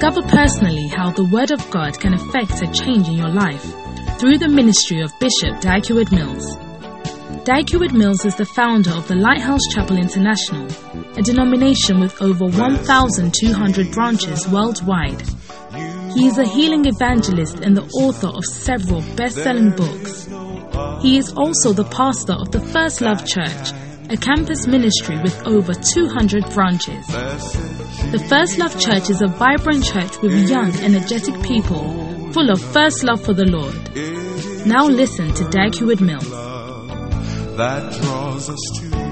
Discover personally how the Word of God can affect a change in your life through the ministry of Bishop Dag Mills. Dag Mills is the founder of the Lighthouse Chapel International, a denomination with over 1,200 branches worldwide. He is a healing evangelist and the author of several best selling books. He is also the pastor of the First Love Church, a campus ministry with over 200 branches. The First Love Church is a vibrant church with young, energetic people, full of first love for the Lord. Now listen to Dag Heward Mills. that draws us to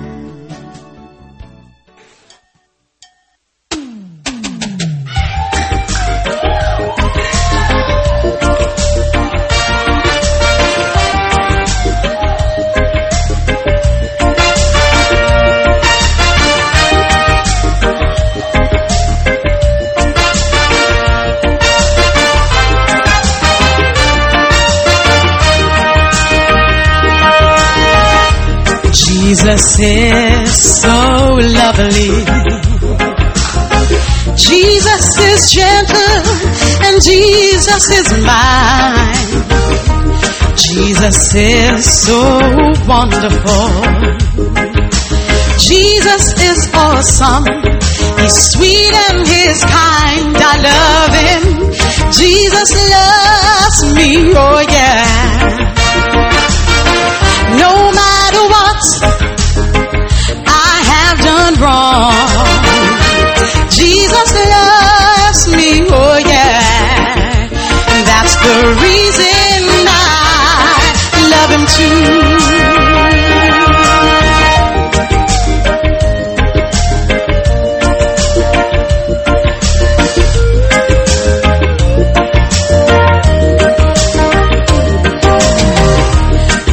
Jesus is so lovely. Jesus is gentle and Jesus is mine. Jesus is so wonderful. Jesus is awesome. He's sweet and he's kind. I love him. Jesus loves me. Oh yeah. The reason I love him too.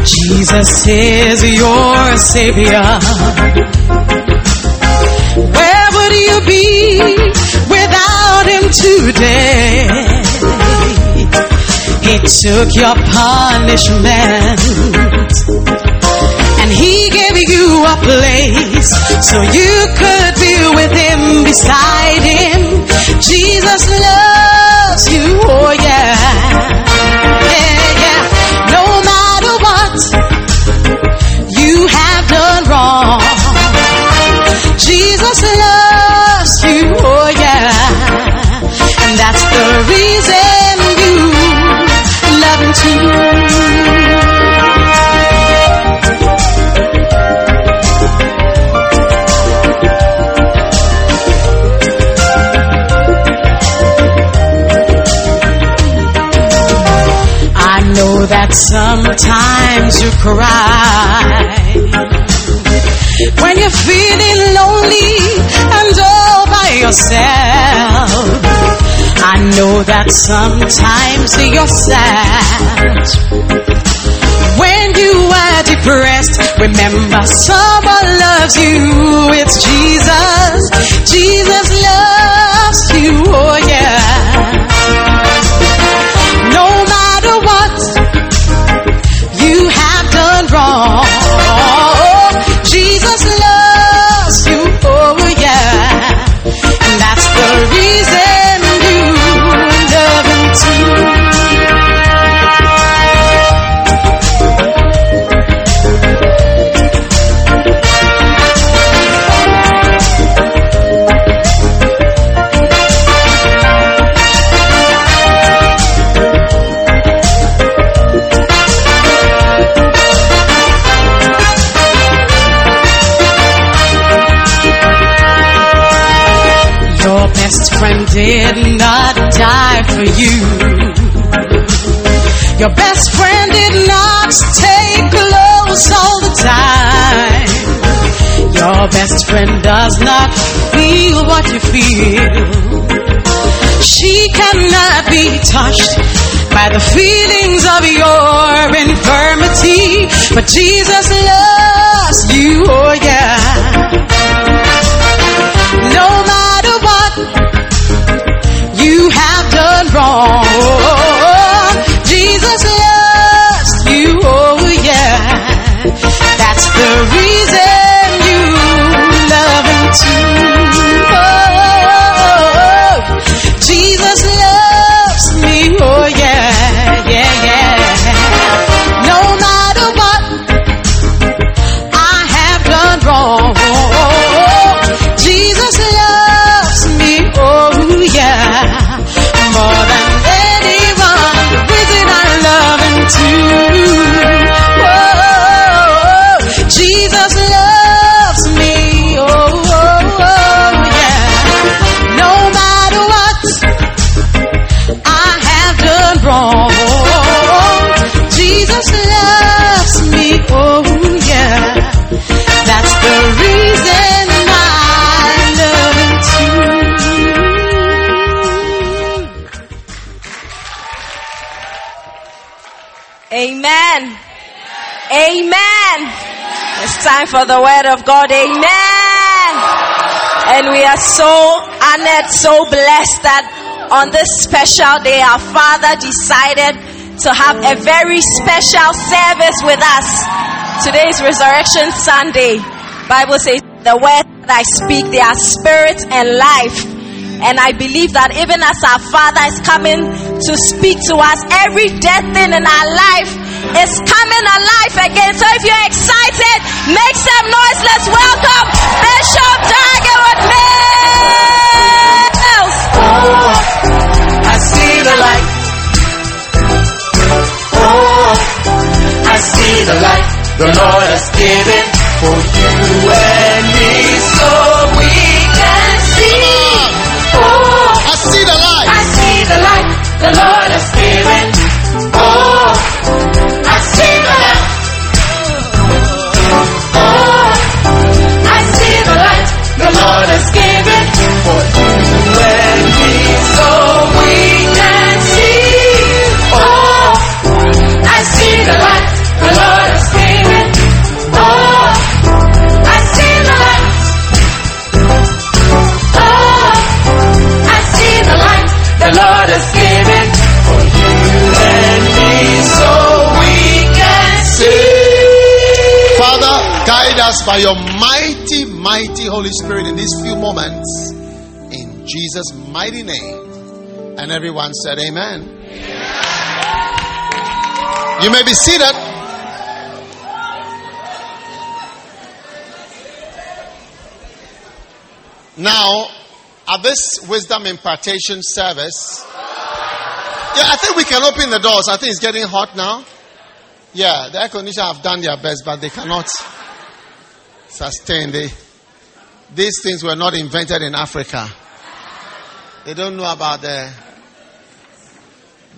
Jesus is your Savior. Where would you be without Him today? He took your punishment and He gave you a place so you could be with Him, beside Him. Jesus loves that sometimes you cry when you're feeling lonely and all by yourself. I know that sometimes you're sad. When you are depressed, remember someone loves you. It's Jesus. Jesus loves you. Oh yeah. did not die for you. Your best friend did not stay close all the time. Your best friend does not feel what you feel. She cannot be touched by the feelings of your infirmity. But Jesus loves you, oh yeah. Have for the word of God. Amen. And we are so honored, so blessed that on this special day, our Father decided to have a very special service with us. Today is Resurrection Sunday. Bible says the word that I speak, they are spirit and life. And I believe that even as our Father is coming to speak to us, every death thing in our life is coming alive again. So if you're excited, make some noise. Let's welcome Bishop Dag Heward Mills. Oh, I see the light. Oh, I see the light the Lord has given for you and me so we can see. Oh, I see the light. I see the light the Lord I by your mighty, mighty Holy Spirit in these few moments. In Jesus' mighty name. And everyone said, Amen. You may be seated. Now, at this wisdom impartation service, yeah, I think we can open the doors. I think it's getting hot now. Yeah, the air conditioner have done their best, but they cannot sustain. They, these things were not invented in Africa. They don't know about the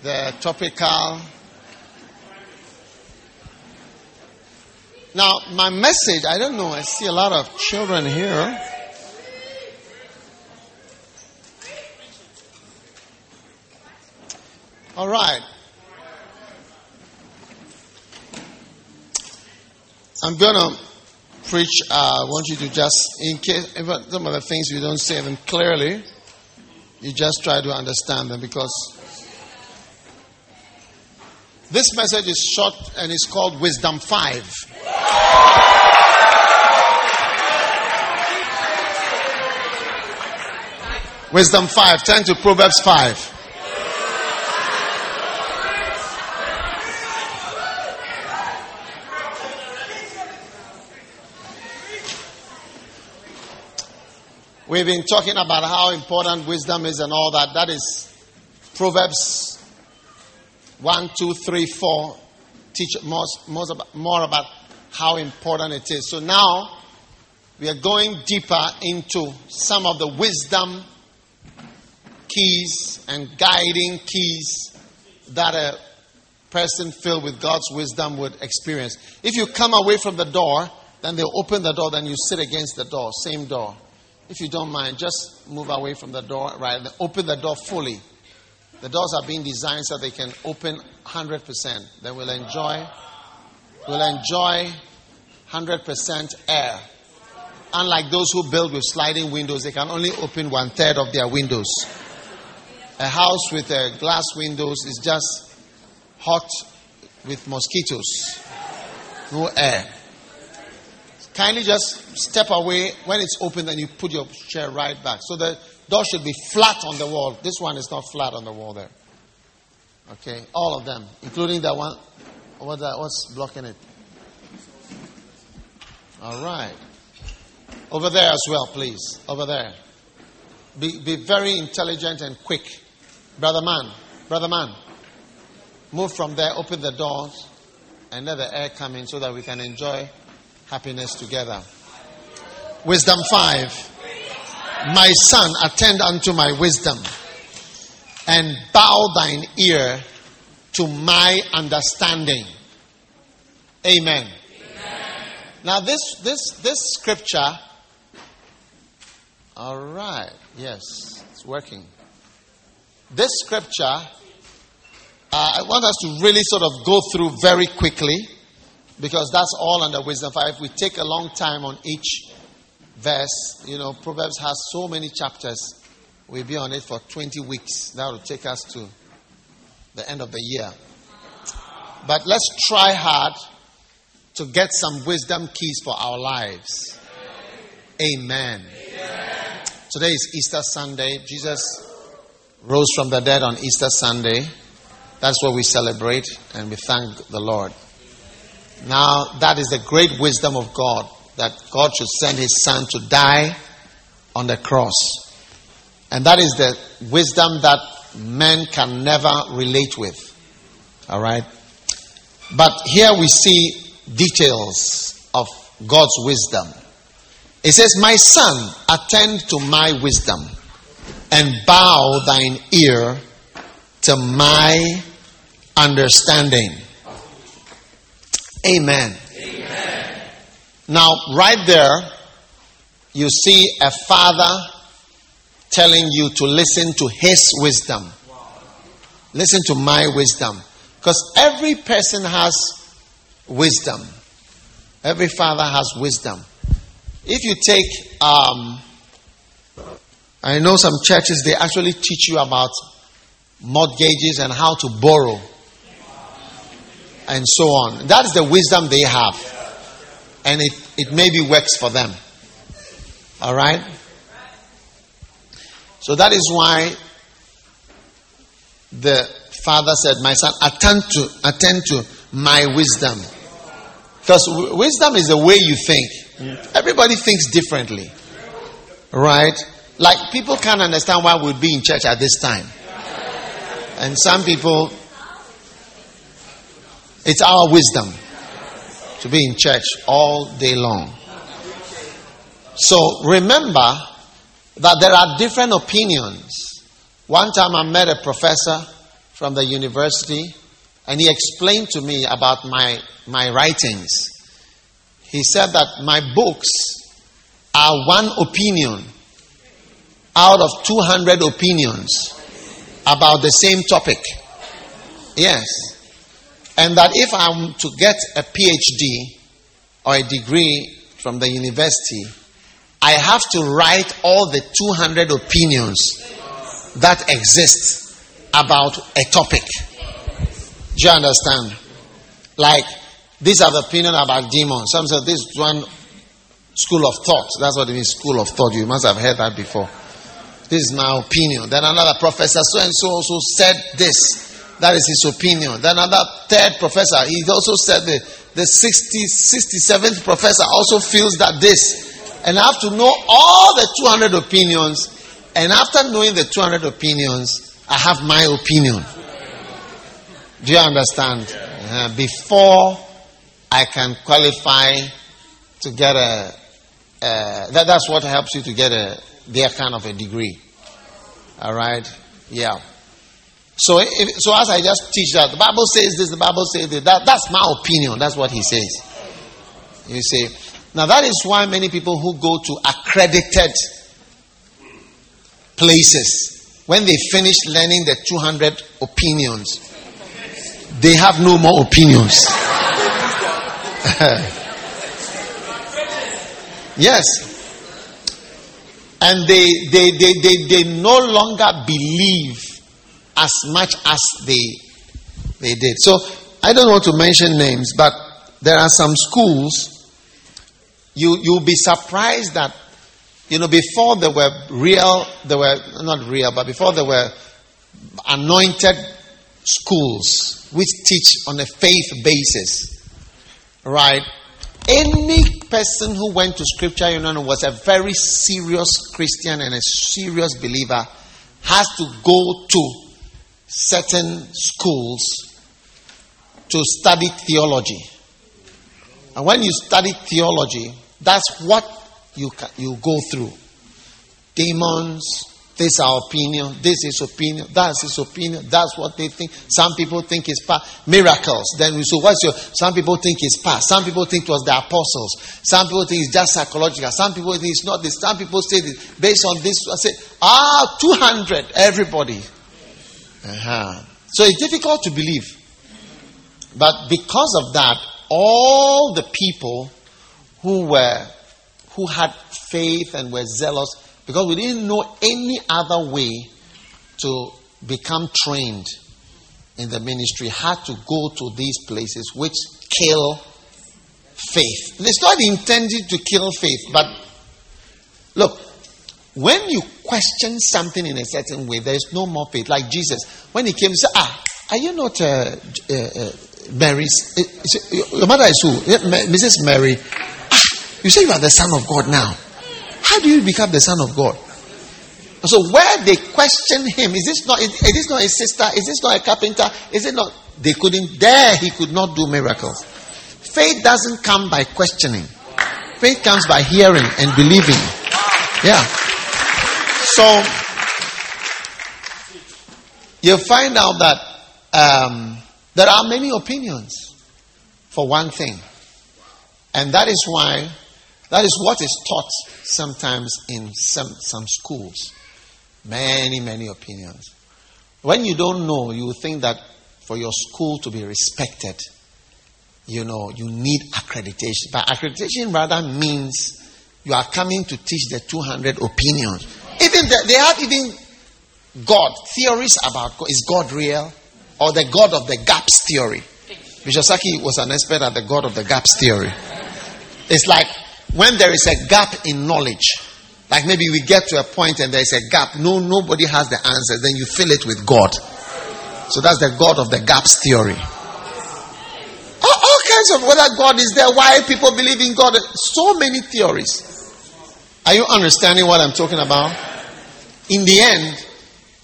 the tropical. Now, my message, I don't know. I see a lot of children here. All right. I'm going to preach. Uh, I want you to just, in case some of the things you don't say them clearly, you just try to understand them because this message is short and it's called Wisdom 5. Wisdom 5. Turn to Proverbs 5. We've been talking about how important wisdom is and all that. That is Proverbs 1, 2, 3, 4. Teach more, more, about, more about how important it is. So now we are going deeper into some of the wisdom keys and guiding keys that a person filled with God's wisdom would experience. If you come away from the door, then they'll open the door, then you sit against the door, same door. If you don't mind, just move away from the door, right? Open the door fully. The doors are being designed so they can open 100%. They will enjoy, will enjoy 100% air. Unlike those who build with sliding windows, they can only open one third of their windows. A house with a glass windows is just hot with mosquitoes, no air. Kindly just step away when it's open, then you put your chair right back. So the door should be flat on the wall. This one is not flat on the wall there. Okay, all of them, including that one. What that, what's blocking it? All right. Over there as well, please. Over there. Be, be very intelligent and quick. Brother man, brother man. Move from there, open the doors, and let the air come in so that we can enjoy happiness together. Wisdom 5. My son, attend unto my wisdom and bow thine ear to my understanding. Amen. Amen. Now this this this scripture all right. Yes, it's working. This scripture uh, I want us to really sort of go through very quickly because that's all under wisdom. 5 we take a long time on each verse you know proverbs has so many chapters. We'll be on it for 20 weeks. That will take us to the end of the year. But let's try hard to get some wisdom keys for our lives. Amen, amen. today is easter sunday. Jesus rose from the dead on easter sunday. That's what we celebrate and we thank the lord now, that is the great wisdom of God that God should send his son to die on the cross. And that is the wisdom that men can never relate with. All right? But here we see details of God's wisdom. It says, My son, attend to my wisdom and bow thine ear to my understanding. Amen. Amen. Now, right there, you see a father telling you to listen to his wisdom. Listen to my wisdom. Because every person has wisdom. Every father has wisdom. If you take, um, I know some churches, they actually teach you about mortgages and how to borrow and so on. That is the wisdom they have. And it, it maybe works for them. All right? So that is why the father said, My son, attend to, attend to my wisdom. Because w- wisdom is the way you think. Everybody thinks differently. Right? Like people can't understand why we'd be in church at this time. And some people it's our wisdom to be in church all day long. So remember that there are different opinions. One time I met a professor from the university and he explained to me about my, my writings. He said that my books are one opinion out of 200 opinions about the same topic. Yes. And that if I'm to get a PhD or a degree from the university, I have to write all the 200 opinions that exist about a topic. Do you understand? Like, these are the opinion about demons. Some say this one school of thought. That's what it means, school of thought. You must have heard that before. This is my opinion. Then another professor so and so also said this. That is his opinion. Then another third professor, he also said the, the 60, 67th professor also feels that this. And I have to know all the 200 opinions. And after knowing the 200 opinions, I have my opinion. Do you understand? Uh, before I can qualify to get a, uh, that, that's what helps you to get a, their kind of a degree. All right? Yeah. So, if, so as I just teach that, the Bible says this, the Bible says that, that. That's my opinion. That's what he says. You see. Now that is why many people who go to accredited places, when they finish learning the 200 opinions, they have no more opinions. yes. And they, they, they, they, they no longer believe as much as they, they did. So I don't want to mention names, but there are some schools you you'll be surprised that you know before there were real there were not real but before there were anointed schools which teach on a faith basis right any person who went to scripture union was a very serious christian and a serious believer has to go to certain schools to study theology and when you study theology that's what you, you go through. Demons, this is our opinion, this is opinion, that's his opinion, that's what they think. Some people think it's past. Miracles. Then we so what's your some people think it's past. Some people think it was the apostles. Some people think it's just psychological. Some people think it's not this. Some people say this based on this. I say, ah, 200, everybody. Uh-huh. So it's difficult to believe. But because of that, all the people who were who had faith and were zealous because we didn't know any other way to become trained in the ministry had to go to these places which kill faith. It's not intended to kill faith, but look, when you question something in a certain way, there is no more faith. Like Jesus, when he came, he said, Ah, are you not uh, uh, uh, Mary's? Uh, your mother is who? Mrs. Mary. You say you are the Son of God now. How do you become the Son of God? So where they question him, is this not is, this not a sister? Is this not a carpenter? Is it not? They couldn't. There he could not do miracles. Faith doesn't come by questioning. Faith comes by hearing and believing. Yeah. So you find out that um, there are many opinions for one thing, and that is why that is what is taught sometimes in some, some schools. Many, many opinions. When you don't know, you think that for your school to be respected, you know, you need accreditation. But accreditation rather means you are coming to teach the 200 opinions. Even the, they have even God, theories about God. Is God real? Or the God of the gaps theory. Saki was an expert at the God of the gaps theory. It's like when there is a gap in knowledge, like maybe we get to a point and there's a gap, no, nobody has the answer, then you fill it with God. So that's the God of the gaps theory. All, all kinds of whether God is there, why people believe in God, so many theories. Are you understanding what I'm talking about? In the end,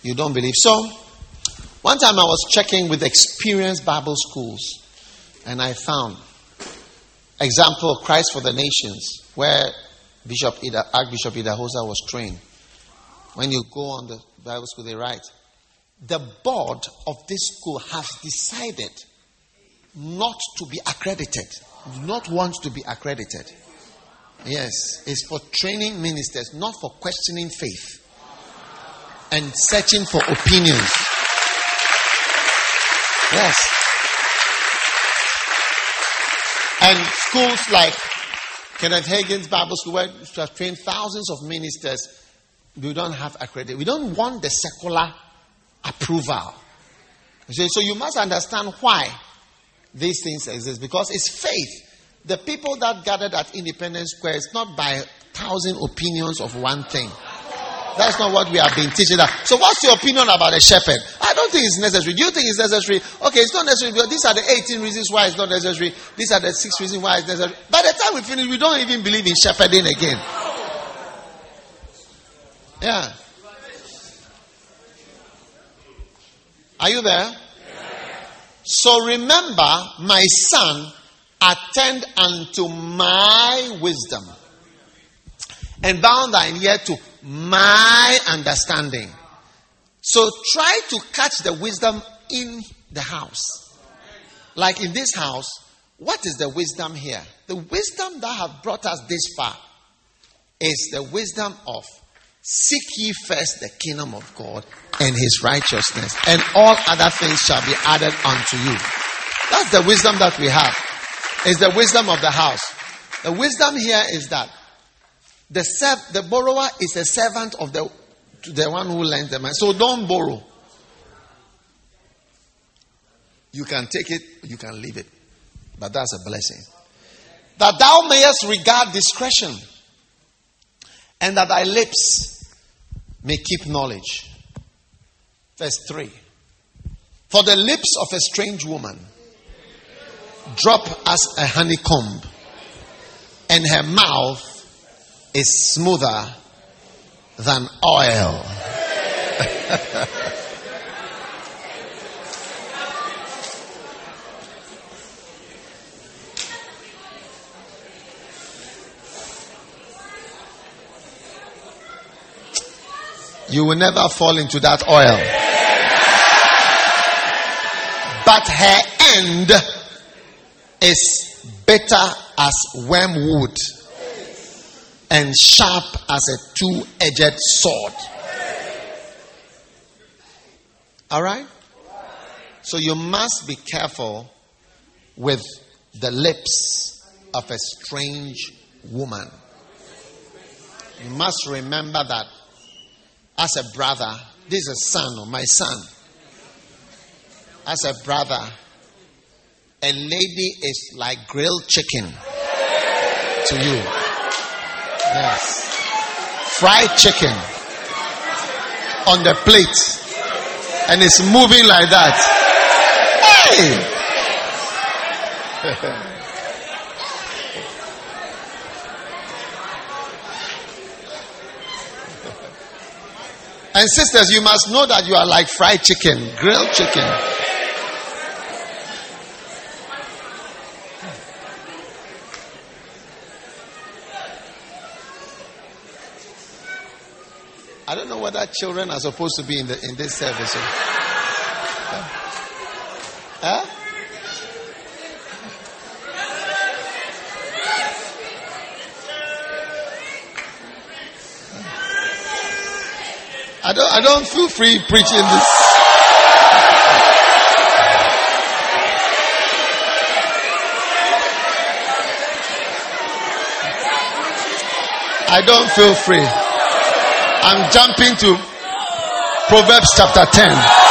you don't believe. So, one time I was checking with experienced Bible schools, and I found example, Christ for the Nations, where Bishop Ida, Archbishop Idahosa was trained. When you go on the Bible school, they write, the board of this school has decided not to be accredited, not want to be accredited. Yes, it's for training ministers, not for questioning faith and searching for opinions. Yes. And schools like Kenneth Hagin's Bible School, where we have trained thousands of ministers, we don't have accredited. We don't want the secular approval. So you must understand why these things exist because it's faith. The people that gathered at Independence Square is not by thousand opinions of one thing. That's not what we have been teaching. That. So, what's your opinion about a shepherd? I don't think it's necessary. Do you think it's necessary? Okay, it's not necessary because these are the 18 reasons why it's not necessary. These are the six reasons why it's necessary. By the time we finish, we don't even believe in shepherding again. Yeah. Are you there? So remember, my son, attend unto my wisdom and bound thine ear to my understanding. So try to catch the wisdom in the house. Like in this house, what is the wisdom here? The wisdom that have brought us this far is the wisdom of Seek ye first the kingdom of God and his righteousness, and all other things shall be added unto you. That's the wisdom that we have. It's the wisdom of the house. The wisdom here is that the serv- the borrower is a servant of the the one who lends the money. So don't borrow. You can take it, you can leave it. But that's a blessing. That thou mayest regard discretion, and that thy lips may keep knowledge. Verse 3. For the lips of a strange woman drop as a honeycomb, and her mouth is smoother than oil. you will never fall into that oil. But her end is bitter as wormwood and sharp as a two edged sword. All right? So you must be careful with the lips of a strange woman. You must remember that as a brother, this is a son my son. As a brother, a lady is like grilled chicken to you. Yes. Fried chicken on the plate. And it's moving like that. Hey! And sisters, you must know that you are like fried chicken, grilled chicken. I don't know whether children are supposed to be in the in this service. Oh. Huh? I don't, I don't feel free preaching this. I don't feel free. I'm jumping to Proverbs chapter 10.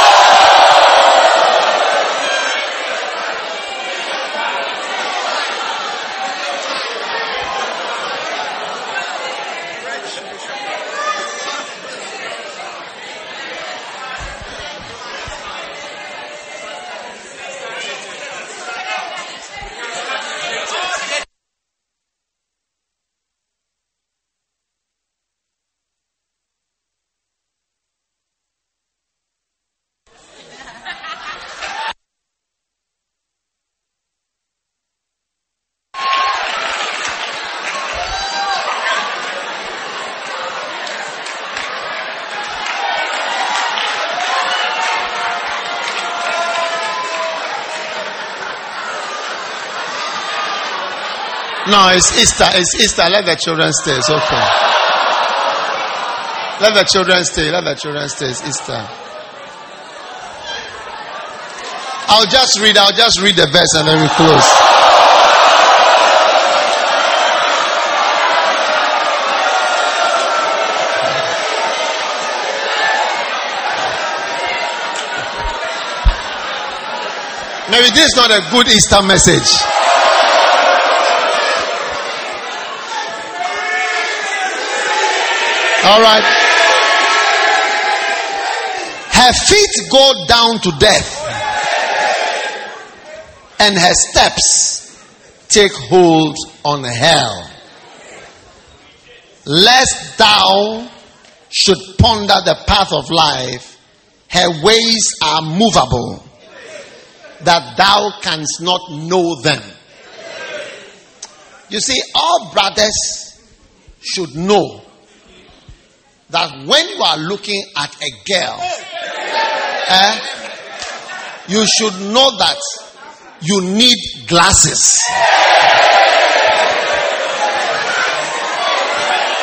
No, it's Easter. It's Easter. Let the children stay. It's okay. Let the children stay. Let the children stay. It's Easter. I'll just read. I'll just read the verse and then we close. Maybe this is not a good Easter message. All right. Her feet go down to death, and her steps take hold on hell. Lest thou should ponder the path of life, her ways are movable, that thou canst not know them. You see, all brothers should know that when you are looking at a girl, eh, you should know that you need glasses.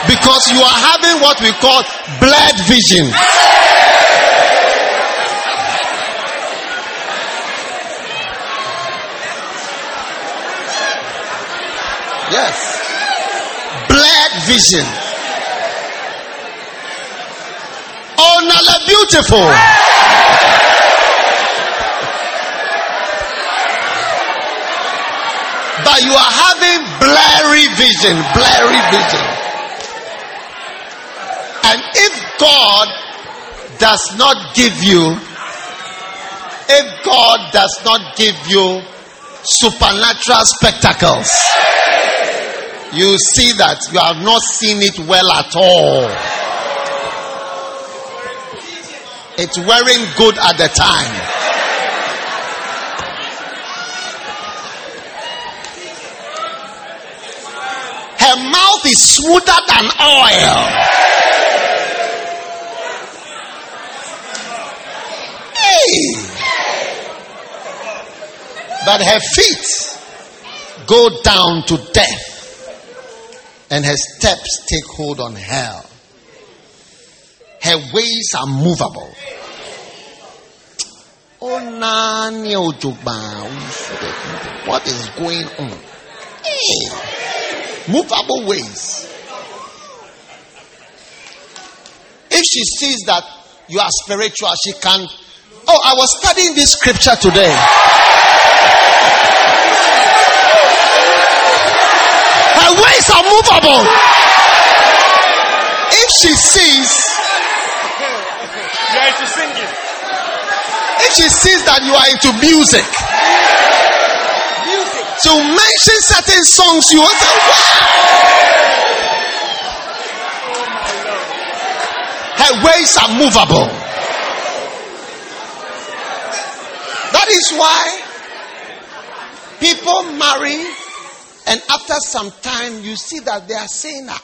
Because you are having what we call blurred vision. Yes. Blurred vision. Oh, beautiful. But you are having blurry vision, blurry vision. And if God does not give you, if God does not give you supernatural spectacles, you see that you have not seen it well at all. It's wearing good at the time. Her mouth is smoother than oil. Hey! But her feet go down to death, and her steps take hold on hell. Her ways are movable. Oh, what is going on? Hey, movable ways. If she sees that you are spiritual, she can. Oh, I was studying this scripture today. Her ways are movable. If she sees, Into singing. if she sees that you are into music, to mention certain songs, you will say, wow. Her ways are movable. That is why people marry, and after some time, you see that they are saying, "Ah,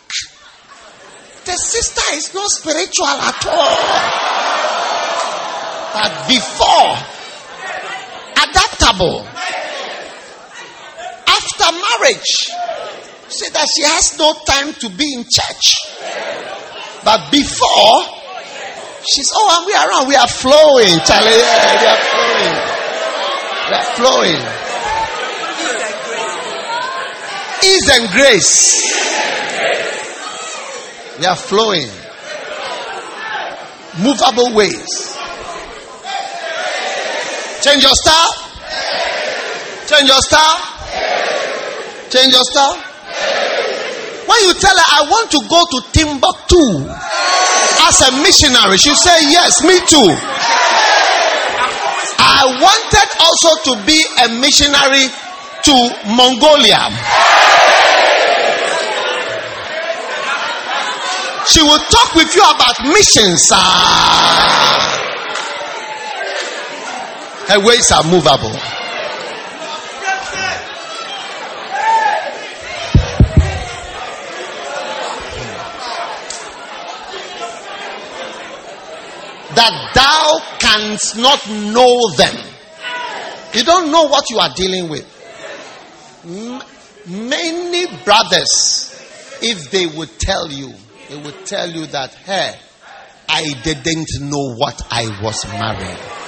the sister is not spiritual at all. But before, adaptable. After marriage, say that she has no time to be in church. But before, she's, oh, and we are around, we are flowing, Charlie. Yeah, we are flowing. We are flowing. Ease and grace. We are flowing. Movable ways. Change your style. Change your style. Change your style. When you tell her, I want to go to Timbuktu as a missionary, she say, Yes, me too. I wanted also to be a missionary to Mongolia. She will talk with you about missions. Her ways are movable. Oh. That thou canst not know them. You don't know what you are dealing with. M- many brothers, if they would tell you, they would tell you that, hey, I didn't know what I was marrying.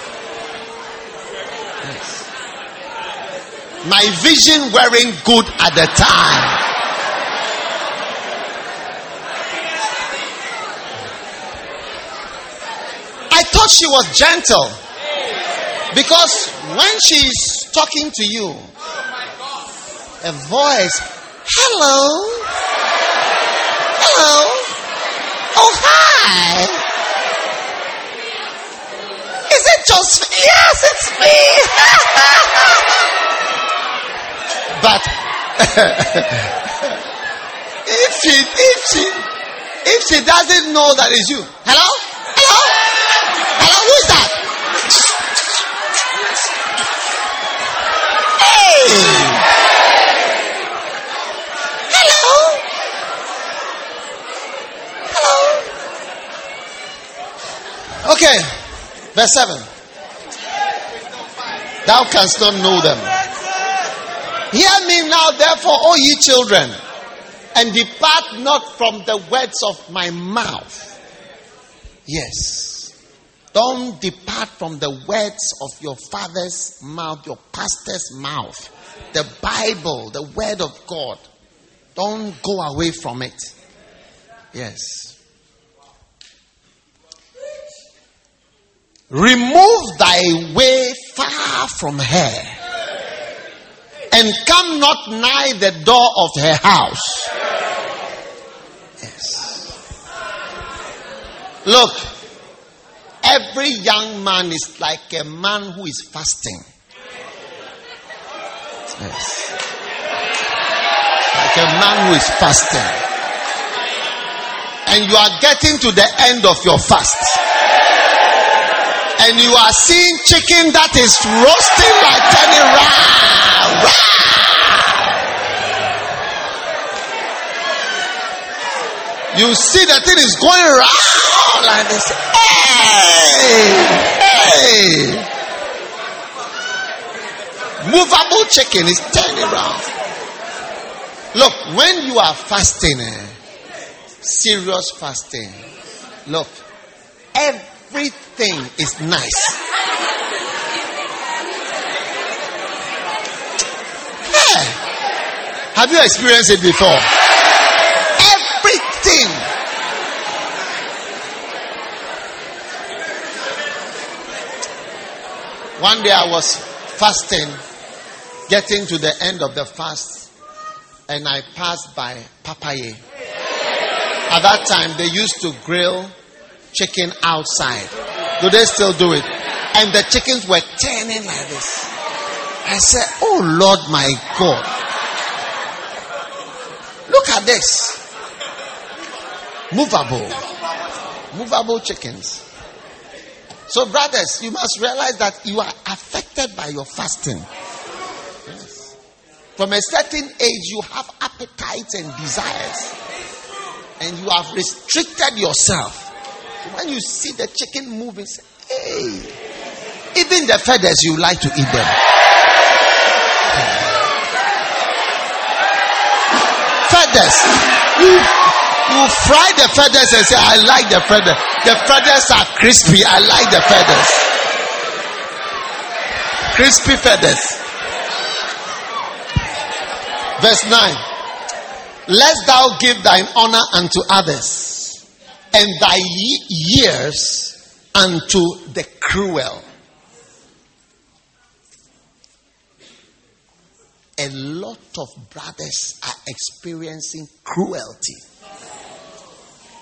My vision weren't good at the time. I thought she was gentle. Because when she's talking to you, a voice, hello, hello, oh hi. Yes, it's me. but if she if she if she doesn't know that it's you, hello, hello, hello, who's that? Hey. Okay. Verse 7. Thou canst not know them. Hear me now, therefore, O ye children, and depart not from the words of my mouth. Yes. Don't depart from the words of your father's mouth, your pastor's mouth. The Bible, the word of God. Don't go away from it. Yes. Remove thy way far from her, and come not nigh the door of her house. Yes. Look, every young man is like a man who is fasting. Yes. Like a man who is fasting. And you are getting to the end of your fast and you are seeing chicken that is roasting like turning round. You see the thing is going round like this. Hey, hey. Movable chicken is turning around. Look, when you are fasting, eh, serious fasting, look, every everything is nice. Have you experienced it before? Everything. One day I was fasting, getting to the end of the fast, and I passed by Papaye. At that time, they used to grill chicken outside. Do they still do it? And the chickens were turning like this. I said, Oh Lord my God. Look at this. Movable. Movable chickens. So, brothers, you must realize that you are affected by your fasting. Yes. From a certain age, you have appetites and desires, and you have restricted yourself. When you see the chicken moving, say, hey, even the feathers, you like to eat them. Feathers. You, you fry the feathers and say, I like the feathers. The feathers are crispy. I like the feathers. Crispy feathers. Verse 9. Lest thou give thine honor unto others and thy years unto the cruel. A lot of brothers are experiencing cruelty.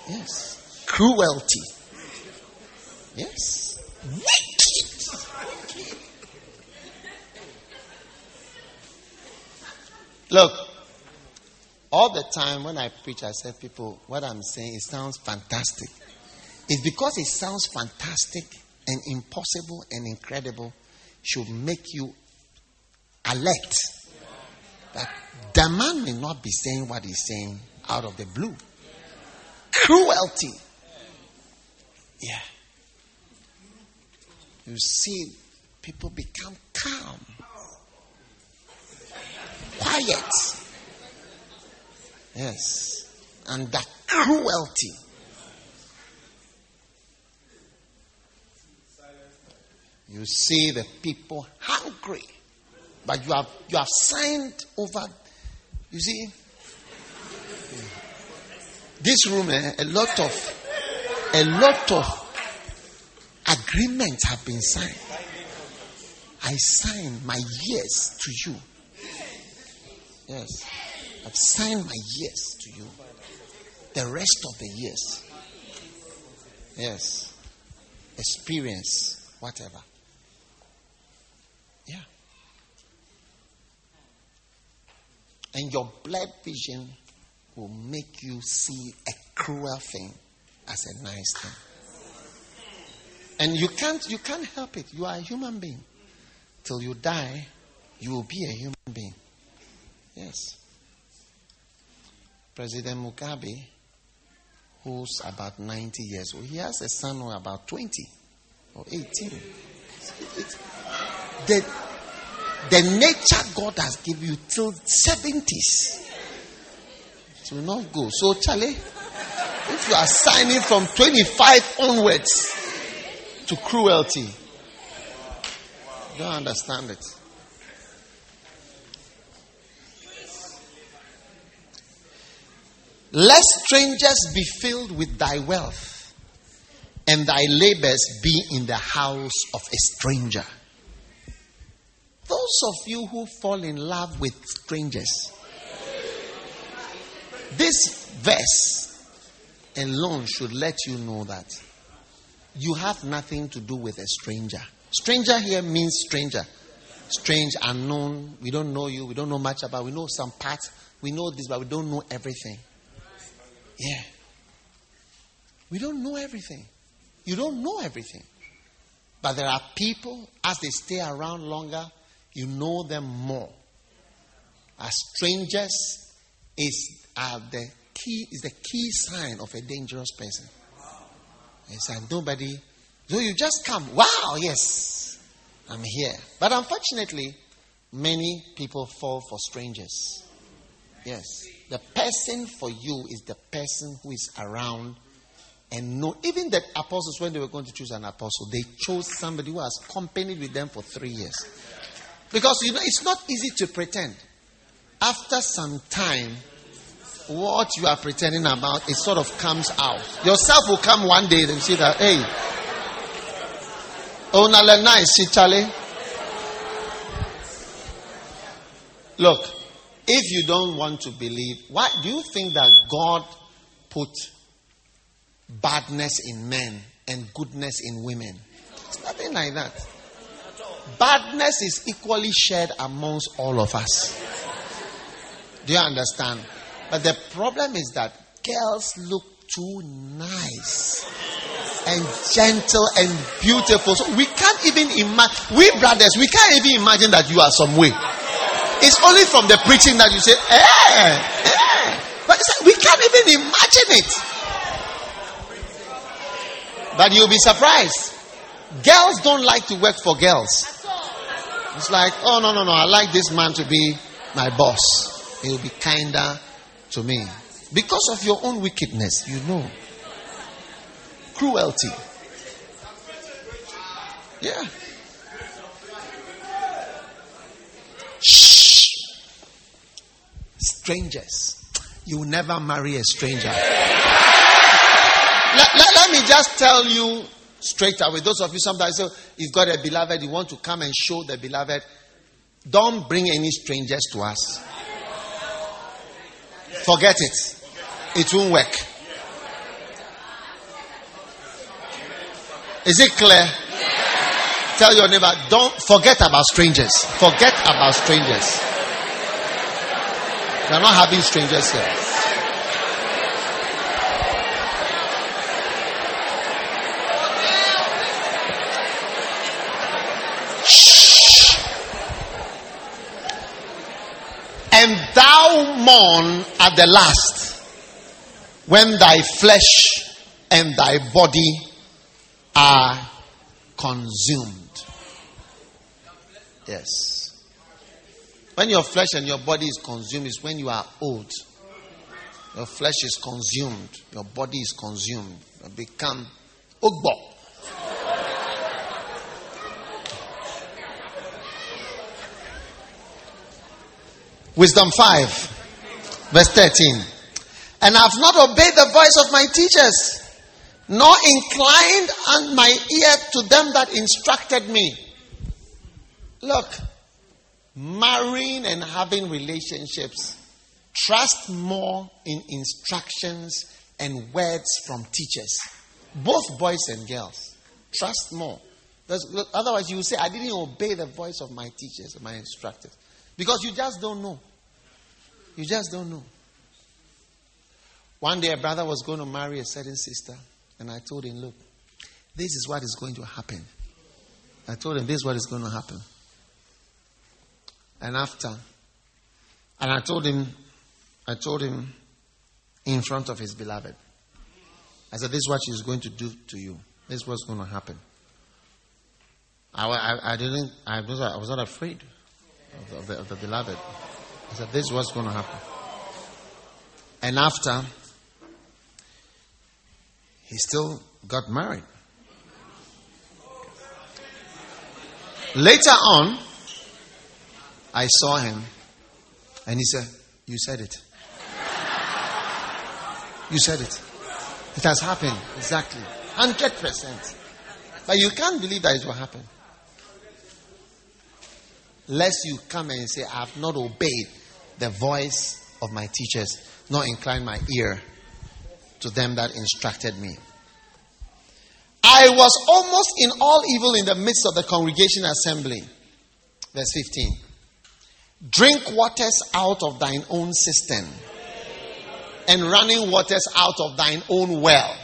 Yes. Cruelty. Yes. Wicked. Look, all the time when I preach, I say, people, what I'm saying, it sounds fantastic. It's because it sounds fantastic and impossible and incredible should make you alert that the man may not be saying what he's saying out of the blue. Cruelty. Yeah. You see, people become calm, quiet Yes. And that cruelty. You see the people hungry, but you have you have signed over. You see, this room, eh, a lot of a lot of agreements have been signed. I sign my yes to you. Yes. I've signed my years to you. The rest of the years. Yes. Experience, whatever. Yeah. And your blood vision will make you see a cruel thing as a nice thing. And you can't you can't help it. You are a human being. Till you die, you will be a human being. Yes. President Mugabe, who's about 90 years old, he has a son who about 20 or 18. the, the nature God has given you till 70s. It will not go. So, Charlie, if you are signing from 25 onwards to cruelty, don't understand it. Let strangers be filled with thy wealth, and thy labors be in the house of a stranger. Those of you who fall in love with strangers, this verse alone should let you know that you have nothing to do with a stranger. Stranger here means stranger. Strange, unknown. We don't know you. We don't know much about. We know some parts. We know this, but we don't know everything. Yeah. We don't know everything. You don't know everything. But there are people, as they stay around longer, you know them more. As strangers is are the key is the key sign of a dangerous person. It's like nobody, so you just come, wow, yes, I'm here. But unfortunately, many people fall for strangers. Yes. The person for you is the person who is around and know. Even the apostles, when they were going to choose an apostle, they chose somebody who has accompanied with them for three years. Because you know, it's not easy to pretend. After some time, what you are pretending about, it sort of comes out. Yourself will come one day and see that, hey, oh, nice, see, Charlie. Look, if you don't want to believe, why do you think that God put badness in men and goodness in women? It's nothing like that. Badness is equally shared amongst all of us. Do you understand? But the problem is that girls look too nice and gentle and beautiful. So we can't even imagine, we brothers, we can't even imagine that you are some way. It's only from the preaching that you say, eh, eh. But we can't even imagine it. But you'll be surprised. Girls don't like to work for girls. It's like, oh, no, no, no, I like this man to be my boss. He'll be kinder to me. Because of your own wickedness, you know. Cruelty. Yeah. Shh. Strangers. You will never marry a stranger. Let, let, let me just tell you straight away. Those of you sometimes say, you've got a beloved, you want to come and show the beloved. Don't bring any strangers to us. Forget it. It won't work. Is it clear? Tell your neighbor, don't forget about strangers. Forget about strangers. We are not having strangers here. And thou mourn at the last when thy flesh and thy body are consumed. Yes. When your flesh and your body is consumed is when you are old. Your flesh is consumed, your body is consumed. You become ugbo. Wisdom 5, verse 13. And I have not obeyed the voice of my teachers, nor inclined my ear to them that instructed me. Look, marrying and having relationships, trust more in instructions and words from teachers, both boys and girls. Trust more. otherwise, you will say, I didn't obey the voice of my teachers, my instructors. Because you just don't know. You just don't know. One day, a brother was going to marry a certain sister, and I told him, Look, this is what is going to happen. I told him, This is what is going to happen. And after, and I told him, I told him in front of his beloved, I said, This is what she's going to do to you. This is what's going to happen. I, I, I didn't, I was, I was not afraid of the, of the, of the beloved. I said, This is what's going to happen. And after, he still got married. Later on, I saw him and he said, You said it. You said it. It has happened. Exactly. 100%. But you can't believe that it will happen. Lest you come and say, I have not obeyed the voice of my teachers, nor inclined my ear to them that instructed me. I was almost in all evil in the midst of the congregation assembly. Verse 15. Drink waters out of thine own cistern, and running waters out of thine own well.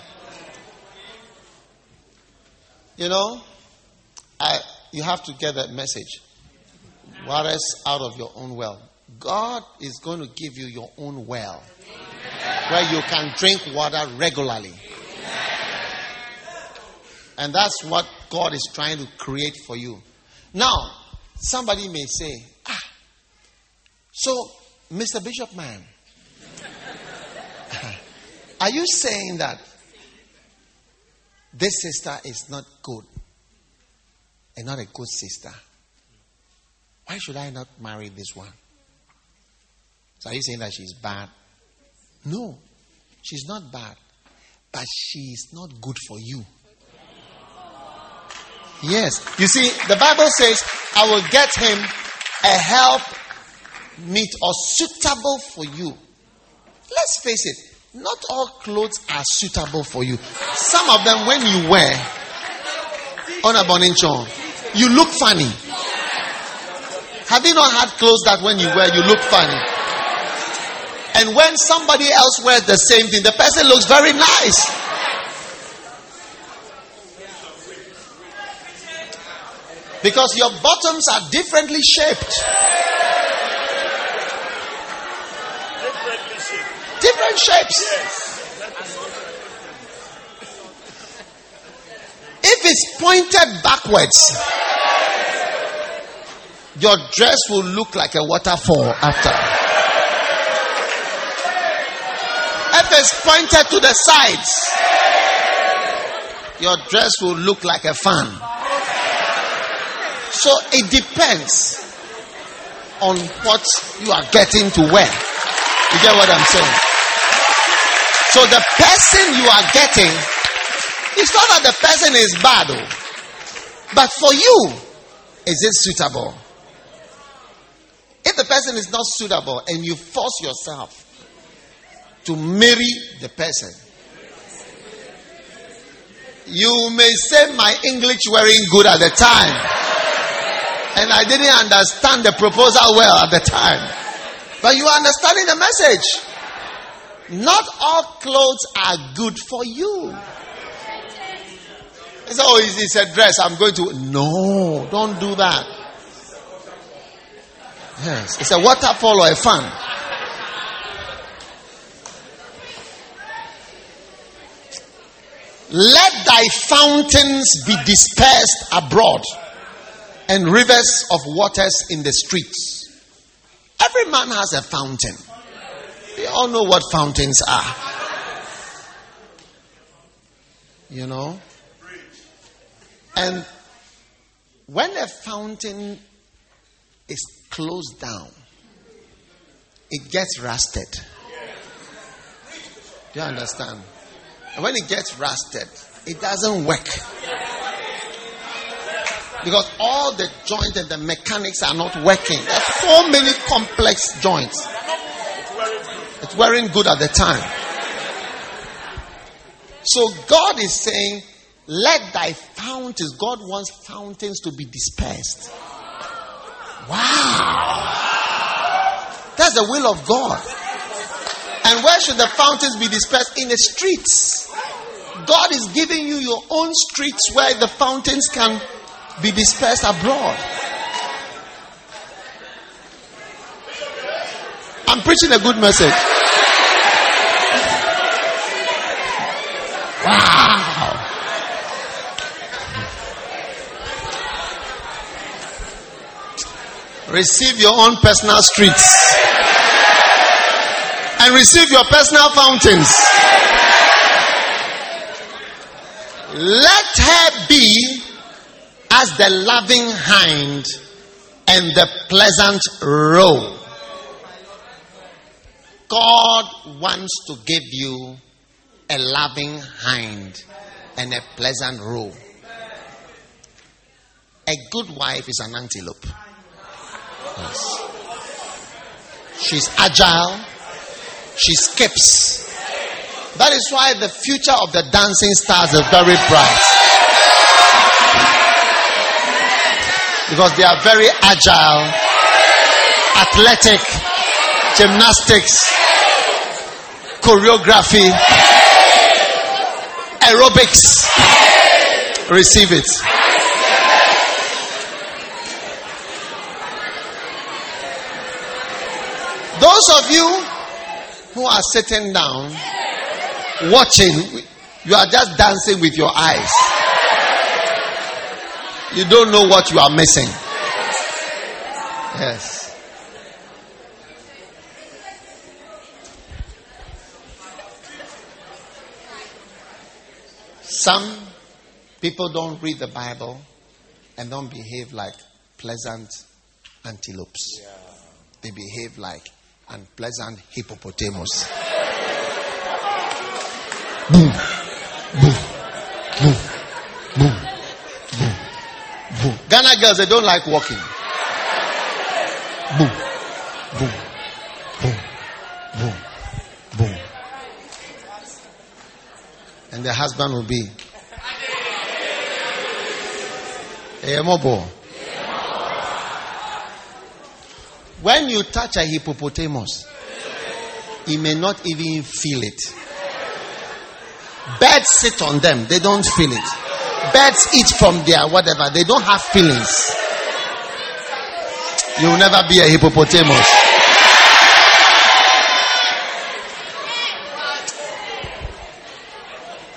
You know, I, you have to get that message. Waters out of your own well. God is going to give you your own well where you can drink water regularly. And that's what God is trying to create for you. Now, somebody may say, so, Mr. Bishop Man, are you saying that this sister is not good and not a good sister? Why should I not marry this one? So, are you saying that she's bad? No, she's not bad, but she's not good for you. Yes. You see, the Bible says, I will get him a help meet or suitable for you. Let's face it, not all clothes are suitable for you. Some of them, when you wear on a boninchon, you look funny. Have you not had clothes that when you wear, you look funny? And when somebody else wears the same thing, the person looks very nice. Because your bottoms are differently shaped. Different shapes. If it's pointed backwards, your dress will look like a waterfall after. If it's pointed to the sides, your dress will look like a fan. So it depends on what you are getting to wear. You get what I'm saying? So the person you are getting, it's not that the person is bad, though, but for you, is it suitable? If the person is not suitable and you force yourself to marry the person, you may say my English wearing good at the time. And I didn't understand the proposal well at the time. But you are understanding the message. Not all clothes are good for you. It's always it's a dress. I'm going to. No, don't do that. Yes, it's a waterfall or a fan. Let thy fountains be dispersed abroad and rivers of waters in the streets. Every man has a fountain. We all know what fountains are. You know? And when a fountain is closed down, it gets rusted. Do you understand? And when it gets rusted, it doesn't work. Because all the joints and the mechanics are not working. There are so many complex joints. It's wearing good at the time. So God is saying, let thy fountains, God wants fountains to be dispersed. Wow. That's the will of God. And where should the fountains be dispersed? In the streets. God is giving you your own streets where the fountains can be dispersed abroad. I'm preaching a good message. Wow. Receive your own personal streets. and receive your personal fountains. Let her be as the loving hind and the pleasant roe. God wants to give you a loving hind and a pleasant roe. A good wife is an antelope. Yes. She's agile. She skips. That is why the future of the dancing stars is very bright. Because they are very agile, athletic, gymnastics, choreography, aerobics. Receive it. Those of you who are sitting down, watching, you are just dancing with your eyes. You don't know what you are missing. Yes. Some people don't read the Bible and don't behave like pleasant antelopes. They behave like unpleasant hippopotamus. Boom, boom, boom, boom, boom, boom. Ghana girls, they don't like walking. Boom, boom, boom, boom. And the husband will be. When you touch a hippopotamus, he may not even feel it. Birds sit on them, they don't feel it. Birds eat from their whatever, they don't have feelings. You'll never be a hippopotamus.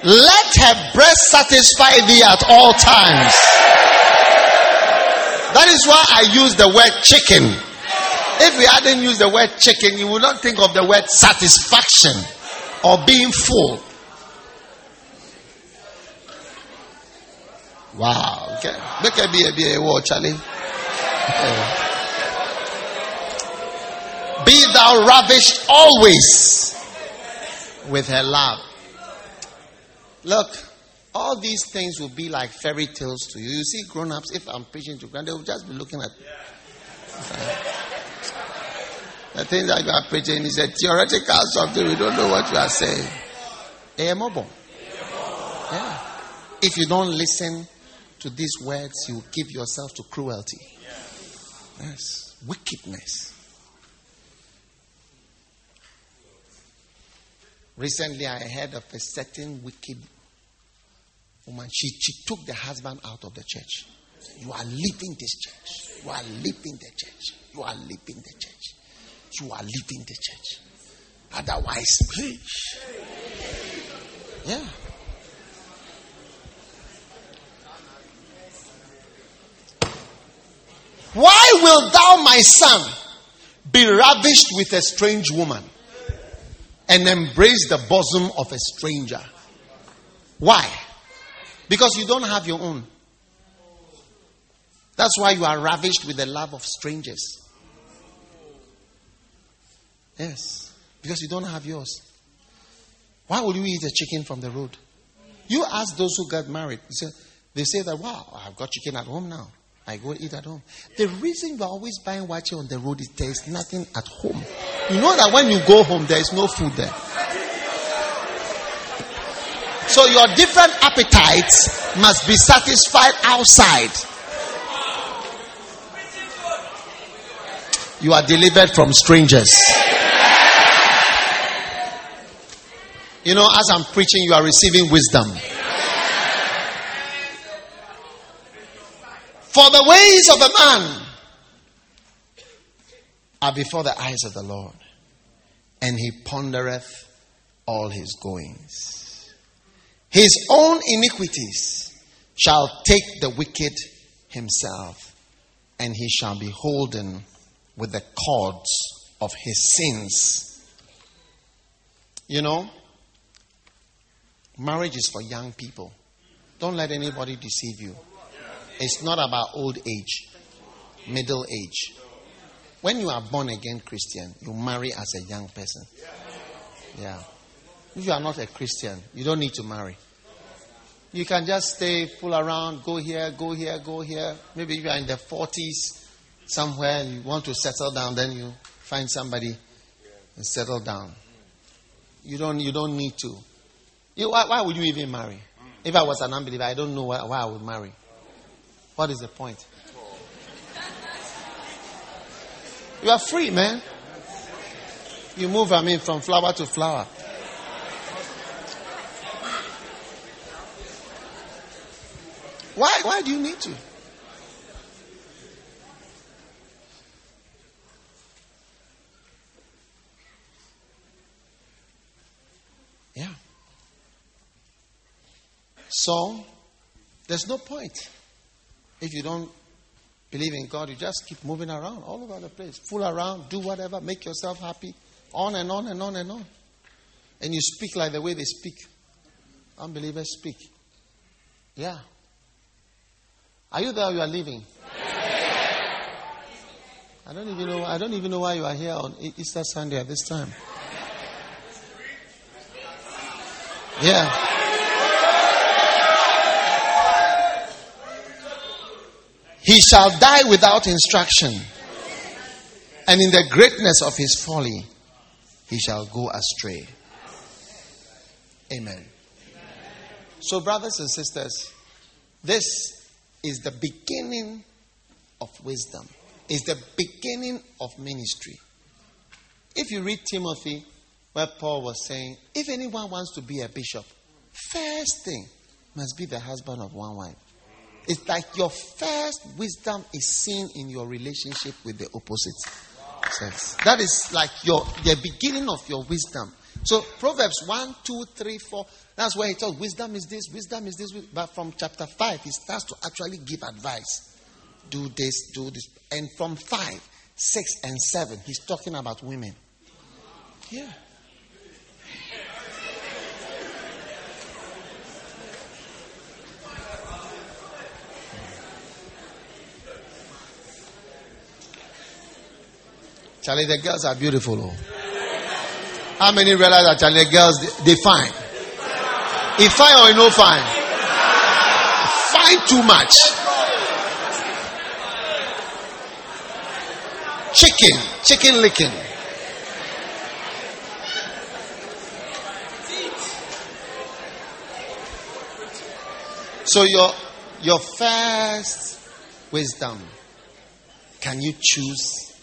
Let her breast satisfy thee at all times. That is why I use the word chicken. If we hadn't used the word chicken, you would not think of the word satisfaction or being full. Wow. Okay. Make a be a word, Charlie. Be thou ravished always with her love. Look, all these things will be like fairy tales to you. You see, grown ups, if I'm preaching to grown, they will just be looking at. The things that you are preaching is a theoretical something. We don't know what you are saying. Emobo. Yeah. If you don't listen to these words, you give yourself to cruelty. Yes. Wickedness. Recently, I heard of a certain wicked woman. She, she took the husband out of the church. You are leaving this church. You are leaving the church. You are leaving the church. You are leaving the church. Otherwise, please. Yeah. Why will thou, my son, be ravished with a strange woman and embrace the bosom of a stranger? Why? Because you don't have your own. That's why you are ravished with the love of strangers. Yes. Because you don't have yours. Why would you eat a chicken from the road? You ask those who got married. Say, they say that, wow, I've got chicken at home now. I go eat at home. The reason you're always buying wachi on the road is there is nothing at home. You know that when you go home, there is no food there. So your different appetites must be satisfied outside. You are delivered from strangers. You know, as I'm preaching, you are receiving wisdom. For the ways of a man are before the eyes of the Lord, and he pondereth all his goings. His own iniquities shall take the wicked himself, and he shall be holden with the cords of his sins. You know, marriage is for young people. Don't let anybody deceive you. It's not about old age, middle age. When you are born again Christian, you marry as a young person. Yeah. If you are not a Christian, you don't need to marry. You can just stay, fool around, go here, go here, go here. Maybe you are in the 40s somewhere and you want to settle down, then you find somebody and settle down. You don't, you don't need to. You, why, why would you even marry? If I was an unbeliever, I don't know why, why I would marry. What is the point? You are free, man. You move, I mean, from flower to flower. Why? Why do you need to? Yeah. So, there's no point. If you don't believe in God, you just keep moving around all over the place. Fool around, do whatever, make yourself happy. On and on and on and on. And you speak like the way they speak. Unbelievers speak. Yeah. Are you there? You are leaving. I don't even know. I don't even know why you are here on Easter Sunday at this time. Yeah. He shall die without instruction, and in the greatness of his folly, he shall go astray. Amen. So, brothers and sisters, this is the beginning of wisdom, is the beginning of ministry. If you read Timothy, where Paul was saying, if anyone wants to be a bishop, first thing must be the husband of one wife. It's like your first wisdom is seen in your relationship with the opposite sex. That is like your the beginning of your wisdom. So Proverbs 1, 2, 3, 4, that's where he tells wisdom is this, wisdom is this. But from chapter 5, he starts to actually give advice. Do this, do this. And from 5, 6, and 7, he's talking about women. Yeah. Charlie, the girls are beautiful. Oh. How many realize that Charlie girls they, fine? He fine or no fine? Fine too much. Chicken, chicken licking. So your your first wisdom, can you choose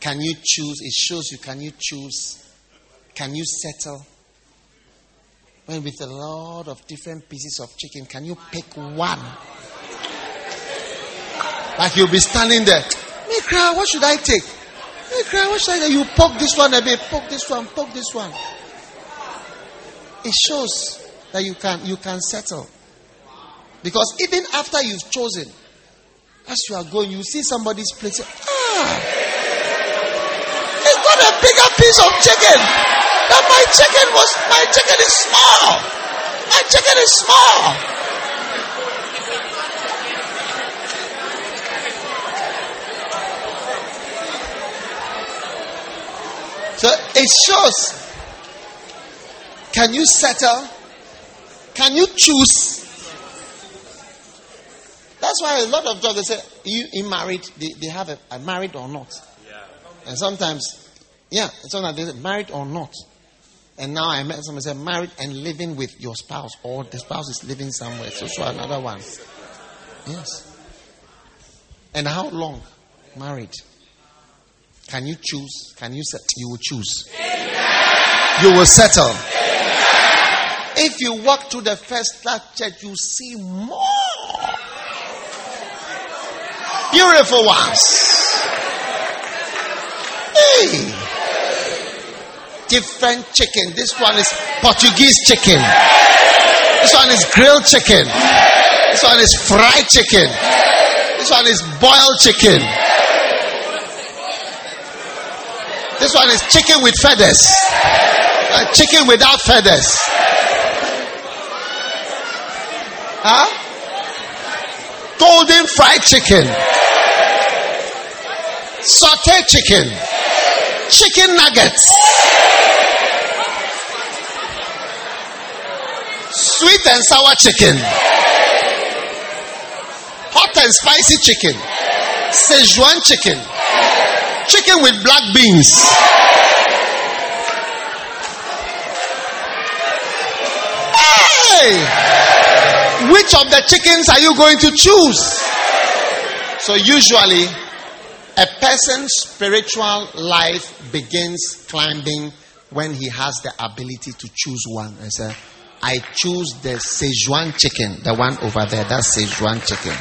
can you choose? It shows you can you choose? Can you settle? When with a lot of different pieces of chicken, can you pick one? Like you'll be standing there. Cry, what should I take? Cry, what should I take? You poke this one a bit, poke this one, poke this one. It shows that you can you can settle. Because even after you've chosen, as you are going, you see somebody's plate. Ah, bigger piece of chicken. That my chicken was, my chicken is small. My chicken is small. So it shows. Can you settle? Can you choose? That's why a lot of jobs they say, you, you married, they, they have a, a married or not. Yeah. And sometimes yeah, it's not that married or not. And now I met somebody said, married and living with your spouse, or the spouse is living somewhere. So, so another one. Yes. And how long? Married. Can you choose? Can you set? You will choose. Amen. You will settle. Amen. If you walk to the first class church, you see more beautiful ones. Hey different chicken. This one is Portuguese chicken. This one is grilled chicken. This one is fried chicken. This one is boiled chicken. This one is chicken with feathers. A chicken without feathers. Huh? Golden fried chicken. Sauteed chicken. Chicken nuggets. Sweet and sour chicken. Hot and spicy chicken. Szechuan chicken. Chicken with black beans. Hey! Which of the chickens are you going to choose? So, usually, a person's spiritual life begins climbing when he has the ability to choose one. I say, I choose the Szechuan chicken, the one over there. That's Szechuan chicken.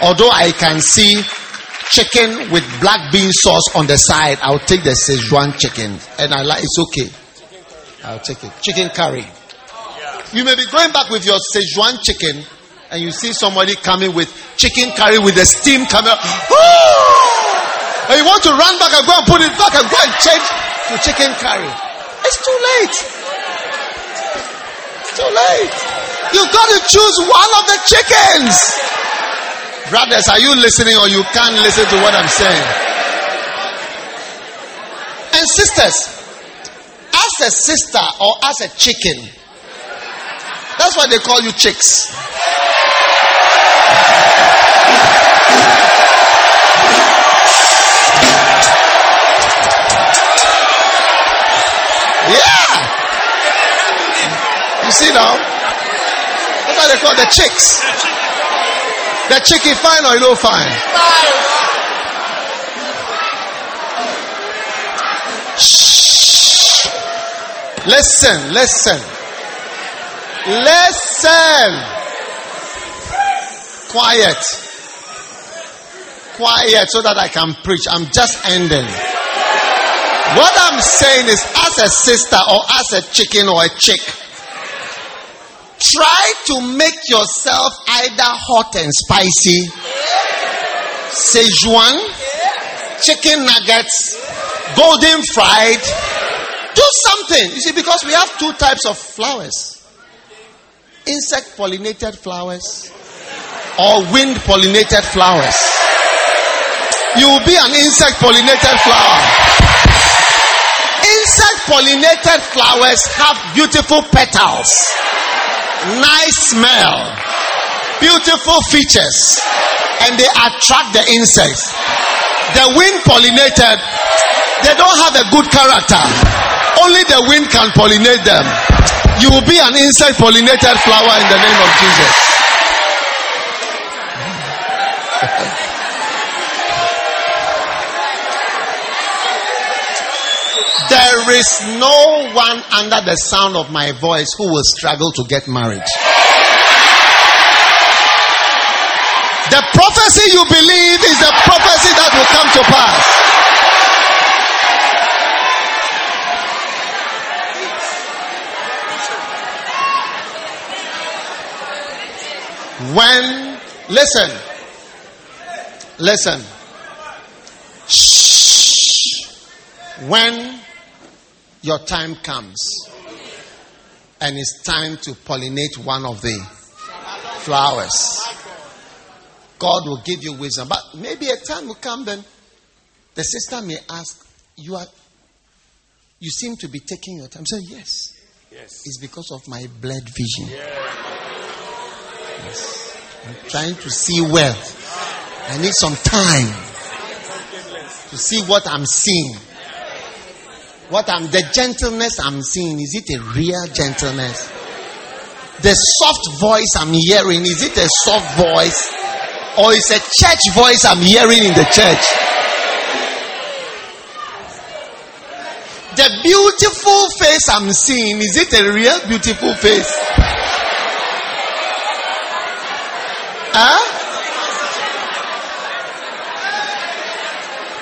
Although I can see chicken with black bean sauce on the side, I'll take the Szechuan chicken. And I like it's okay. I'll take it. Chicken curry. You may be going back with your Szechuan chicken and you see somebody coming with chicken curry with the steam coming. And you want to run back and go and put it back and go and change to chicken curry. It's too late. It's too late. You've got to choose one of the chickens. Brothers, are you listening or you can't listen to what I'm saying? And sisters, as a sister or as a chicken, that's why they call you chicks. Yeah. You see now? That's why they call the chicks. The chicken fine or you don't fine? Shh. Listen, listen. Listen. Quiet. Quiet so that I can preach. I'm just ending. What I'm saying is, as a sister or as a chicken or a chick, try to make yourself either hot and spicy, Szechuan, chicken nuggets, golden fried. Do something. You see, because we have two types of flowers insect pollinated flowers or wind pollinated flowers. You will be an insect pollinated flower. Pollinated flowers have beautiful petals, nice smell, beautiful features, and they attract the insects. The wind pollinated, they don't have a good character. Only the wind can pollinate them. You will be an insect pollinated flower in the name of Jesus. There is no one under the sound of my voice who will struggle to get married. The prophecy you believe is the prophecy that will come to pass. When, listen, listen. Shh. When your time comes and it's time to pollinate one of the flowers, God will give you wisdom. But maybe a time will come then the sister may ask, You are you seem to be taking your time. Say, yes. Yes. It's because of my blurred vision. Yes. I'm trying to see well. I need some time to see what I'm seeing. What I'm the gentleness I'm seeing, is it a real gentleness? The soft voice I'm hearing, is it a soft voice? Or is a church voice I'm hearing in the church? The beautiful face I'm seeing, is it a real beautiful face? Huh?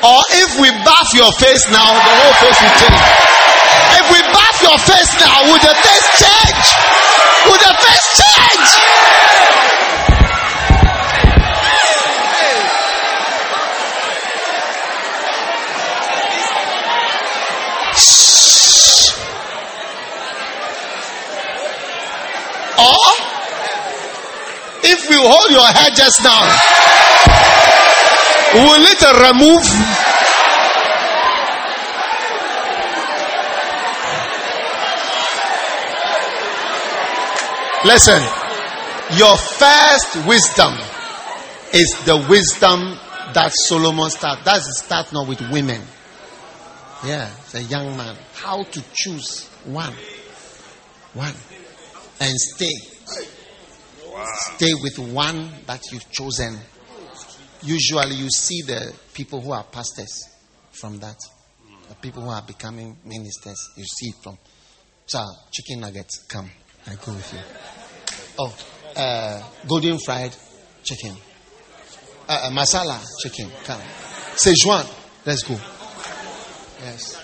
Or if we buff your face now, the whole face will change. If we buff your face now, will the face change? Would the face change? Or if you hold your head just now, will it remove? Listen, your first wisdom is the wisdom that Solomon started. That's start not with women. Yeah, it's a young man. How to choose one. One. And stay. Stay with one that you've chosen. Usually you see the people who are pastors from that. The people who are becoming ministers, you see it from. So, chicken nuggets, come. I go with you. Oh, uh, golden fried chicken. Uh, uh, masala chicken, come. Szechuan, let's go. Yes.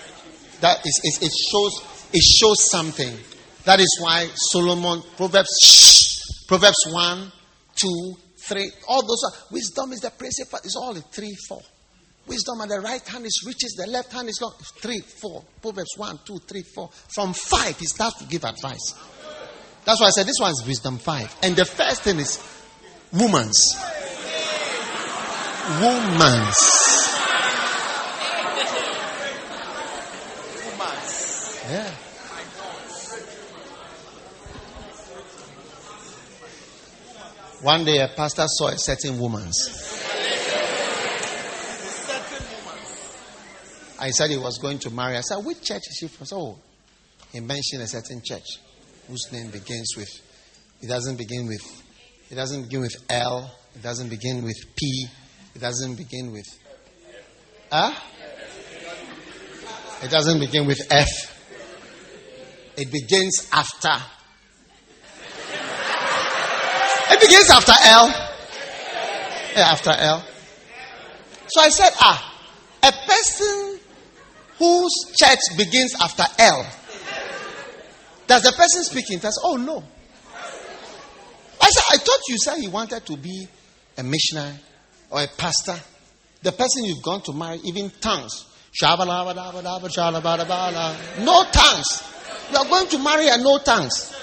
That is, is, it shows it shows something. That is why Solomon, Proverbs, Proverbs 1, 2, 3, all those are, wisdom is the principal, it's all the 3, 4. Wisdom at the right hand is riches, the left hand is gone. 3, 4. Proverbs 1, 2, 3, 4. From 5, he starts to give advice. That's why I said this one is wisdom 5. And the first thing is woman's. Woman's. One day a pastor saw a certain woman's. I said he was going to marry. I said, which church is she from? So oh, he mentioned a certain church whose name begins with, it doesn't begin with, it doesn't begin with L, it doesn't begin with P, it doesn't begin with, huh? It doesn't begin with F. It begins after. Begins after L. Yeah, after L. So I said, ah, a person whose church begins after L. Does the person speak in tongues? Oh no. I said, I thought you said he wanted to be a missionary or a pastor. The person you've gone to marry, even tongues. No tongues. You are going to marry a no tongues.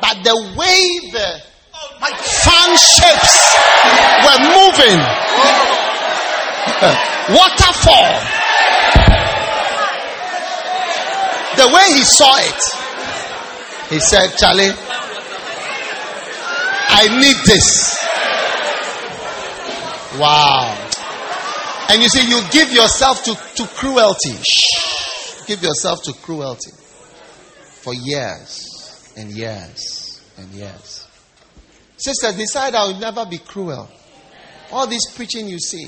But the way the fan shapes were moving, waterfall, the way he saw it, he said, Charlie, I need this. Wow. And you see, you give yourself to, to cruelty. Shh. Give yourself to cruelty for years and years and years. Sister, decide I will never be cruel. All this preaching you see,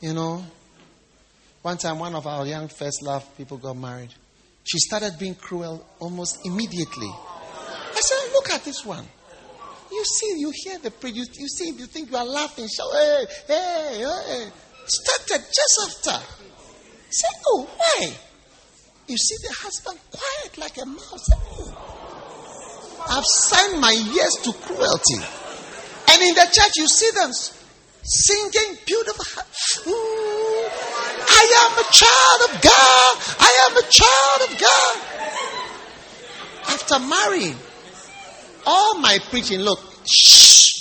you know. One time, one of our young first love people got married. She started being cruel almost immediately. I said, Look at this one. You see, you hear the preach, you, see, you think you are laughing, shout, hey, hey, hey. Started just after. Say, Oh, why? You see the husband quiet like a mouse. I've signed my years to cruelty. And in the church, you see them singing beautiful. I am a child of God. I am a child of God. After marrying, all my preaching, look, shh,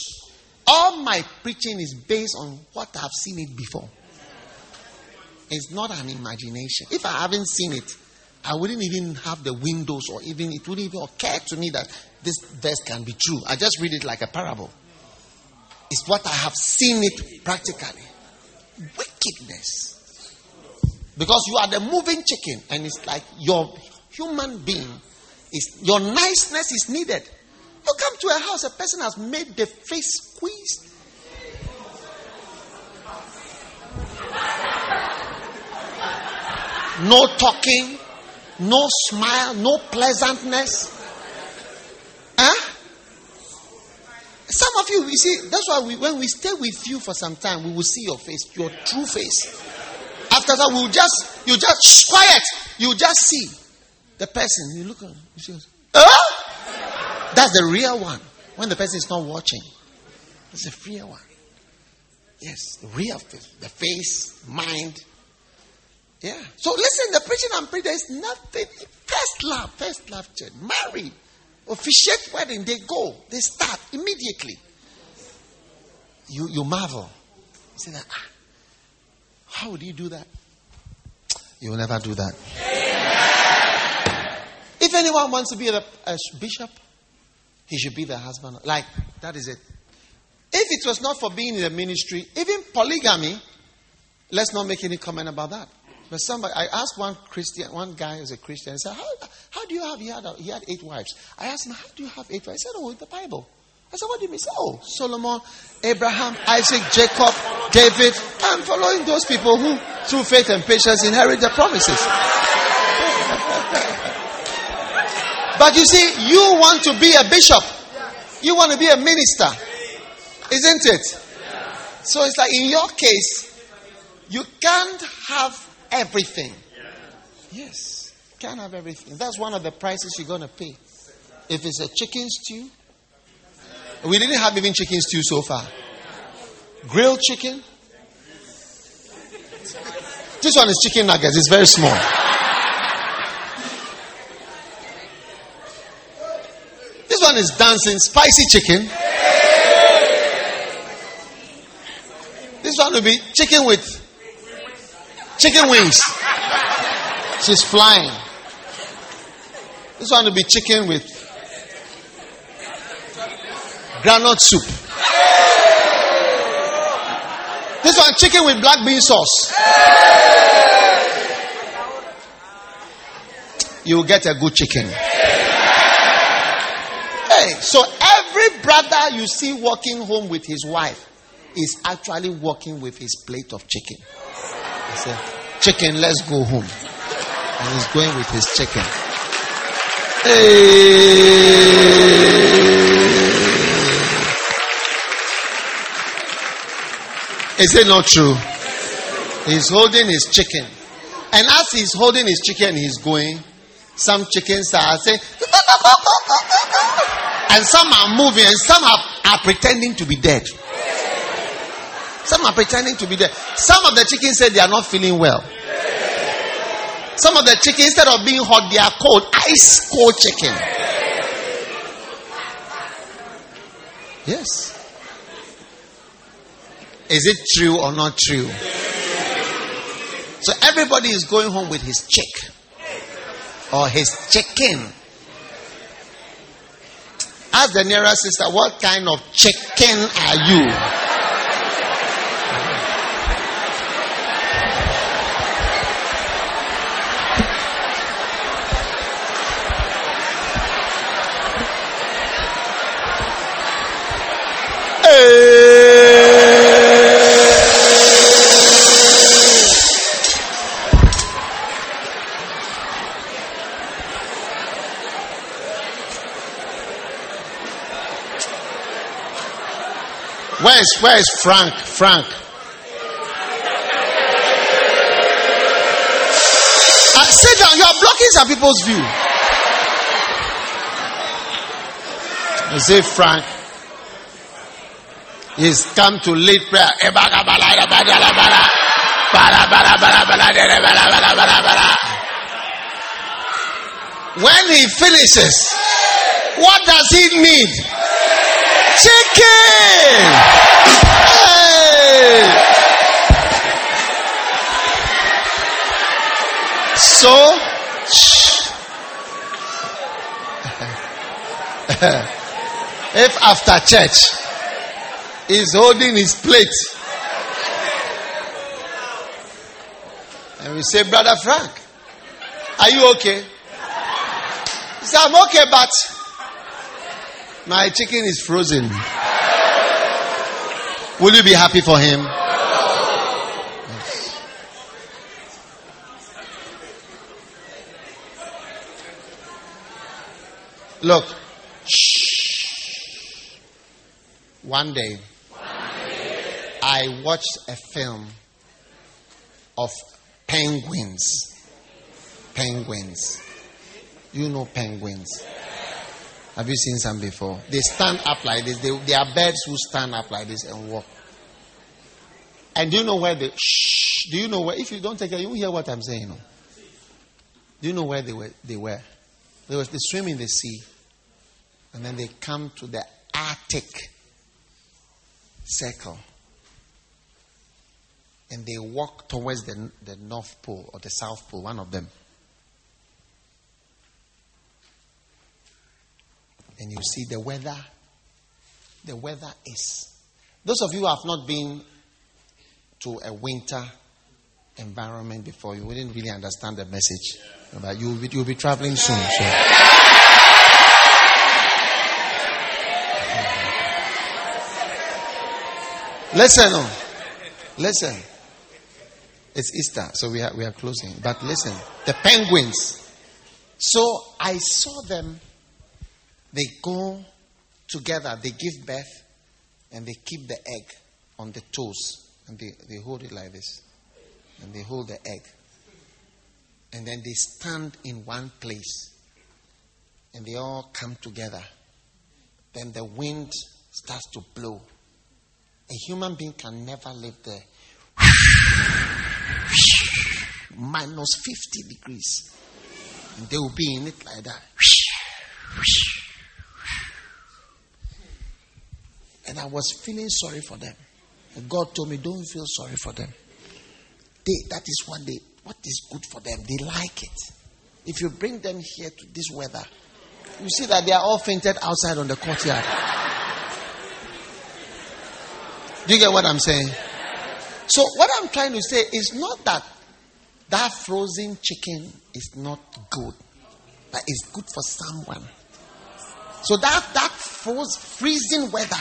all my preaching is based on what I've seen it before. It's not an imagination. If I haven't seen it, I wouldn't even have the windows or even, it wouldn't even occur to me that this verse can be true. I just read it like a parable. It's what I have seen it practically. Wickedness. Because you are the moving chicken, and it's like your human being is your niceness is needed. You come to a house, a person has made the face squeezed. No talking, no smile, no pleasantness. Huh? Some of you, you see, that's why we, when we stay with you for some time, we will see your face, your true face. After that, we'll just, you just, shh, quiet. You just see the person. You look at you see, huh? That's the real one. When the person is not watching, that's the real one. Yes, real face, the face, mind. Yeah. So listen, the preaching and prayer is nothing. First love, first love, church. Marry, officiate wedding, they go, they start immediately. you, you marvel. You say that, ah, how would you do that? You will never do that. If anyone wants to be a, a bishop, he should be the husband. Like, that is it. If it was not for being in the ministry, even polygamy, let's not make any comment about that. But somebody, I asked one Christian, one guy who's a Christian, I said, how, how do you have, he had, he had eight wives. I asked him, how do you have eight wives? He said, oh, in the Bible. I said, what do you mean? He said, oh, Solomon, Abraham, Isaac, Jacob, David. I'm following those people who, through faith and patience, inherit the promises. but you see, you want to be a bishop. You want to be a minister. Isn't it? So it's like in your case, you can't have everything. Yes, can't have everything. That's one of the prices you're going to pay. If it's a chicken stew, we didn't have even chicken stew so far. Grilled chicken. This one is chicken nuggets. It's very small. This one is dancing spicy chicken. This one will be chicken with chicken wings. She's flying. This one will be chicken with groundnut soup. This one chicken with black bean sauce. You will get a good chicken. Hey, so every brother you see walking home with his wife is actually walking with his plate of chicken. He said, Chicken, let's go home. And he's going with his chicken. Hey. Is it not true? He's holding his chicken. And as he's holding his chicken, he's going, some chickens are saying, and some are moving, and some are, are pretending to be dead. Some are pretending to be there. Some of the chickens said they are not feeling well. Some of the chickens, instead of being hot, they are cold. Ice cold chicken. Yes. Is it true or not true? So everybody is going home with his chick or his chicken. Ask the nearest sister, what kind of chicken are you? Where is, where is Frank? Frank. Uh, sit down. You are blocking some people's view. You say Frank. He's come to lead prayer. When he finishes, what does he need? Chicken! Hey! So, if after church he's holding his plate, and we say, Brother Frank, are you okay? He said, I'm okay, but my chicken is frozen. Will you be happy for him? Yes. Look. Shh. One day, I watched a film of penguins. Penguins. You know penguins. Have you seen some before? They stand up like this. They, they are birds who stand up like this and walk. And do you know where they? Shh. Do you know where? If you don't take care, you hear what I'm saying. No? Do you know where they were? They were. They, they swim in the sea, and then they come to the Arctic circle. And they walk towards the, the North Pole or the South Pole, one of them. And you see the weather. The weather is. Those of you who have not been to a winter environment before, you wouldn't really understand the message. But you'll be, you'll be traveling soon. So. Listen, oh. listen. It's Easter, so we are, we are closing. But listen, the penguins. So I saw them. They go together, they give birth, and they keep the egg on the toes. And they, they hold it like this. And they hold the egg. And then they stand in one place. And they all come together. Then the wind starts to blow. A human being can never live there. Minus 50 degrees. And they will be in it like that. And I was feeling sorry for them. And God told me, don't feel sorry for them. They, that is what they what is good for them. They like it. If you bring them here to this weather, you see that they are all fainted outside on the courtyard. Do you get what I'm saying? So, what I'm trying to say is not that that frozen chicken is not good, but it's good for someone. So that that froze, freezing weather,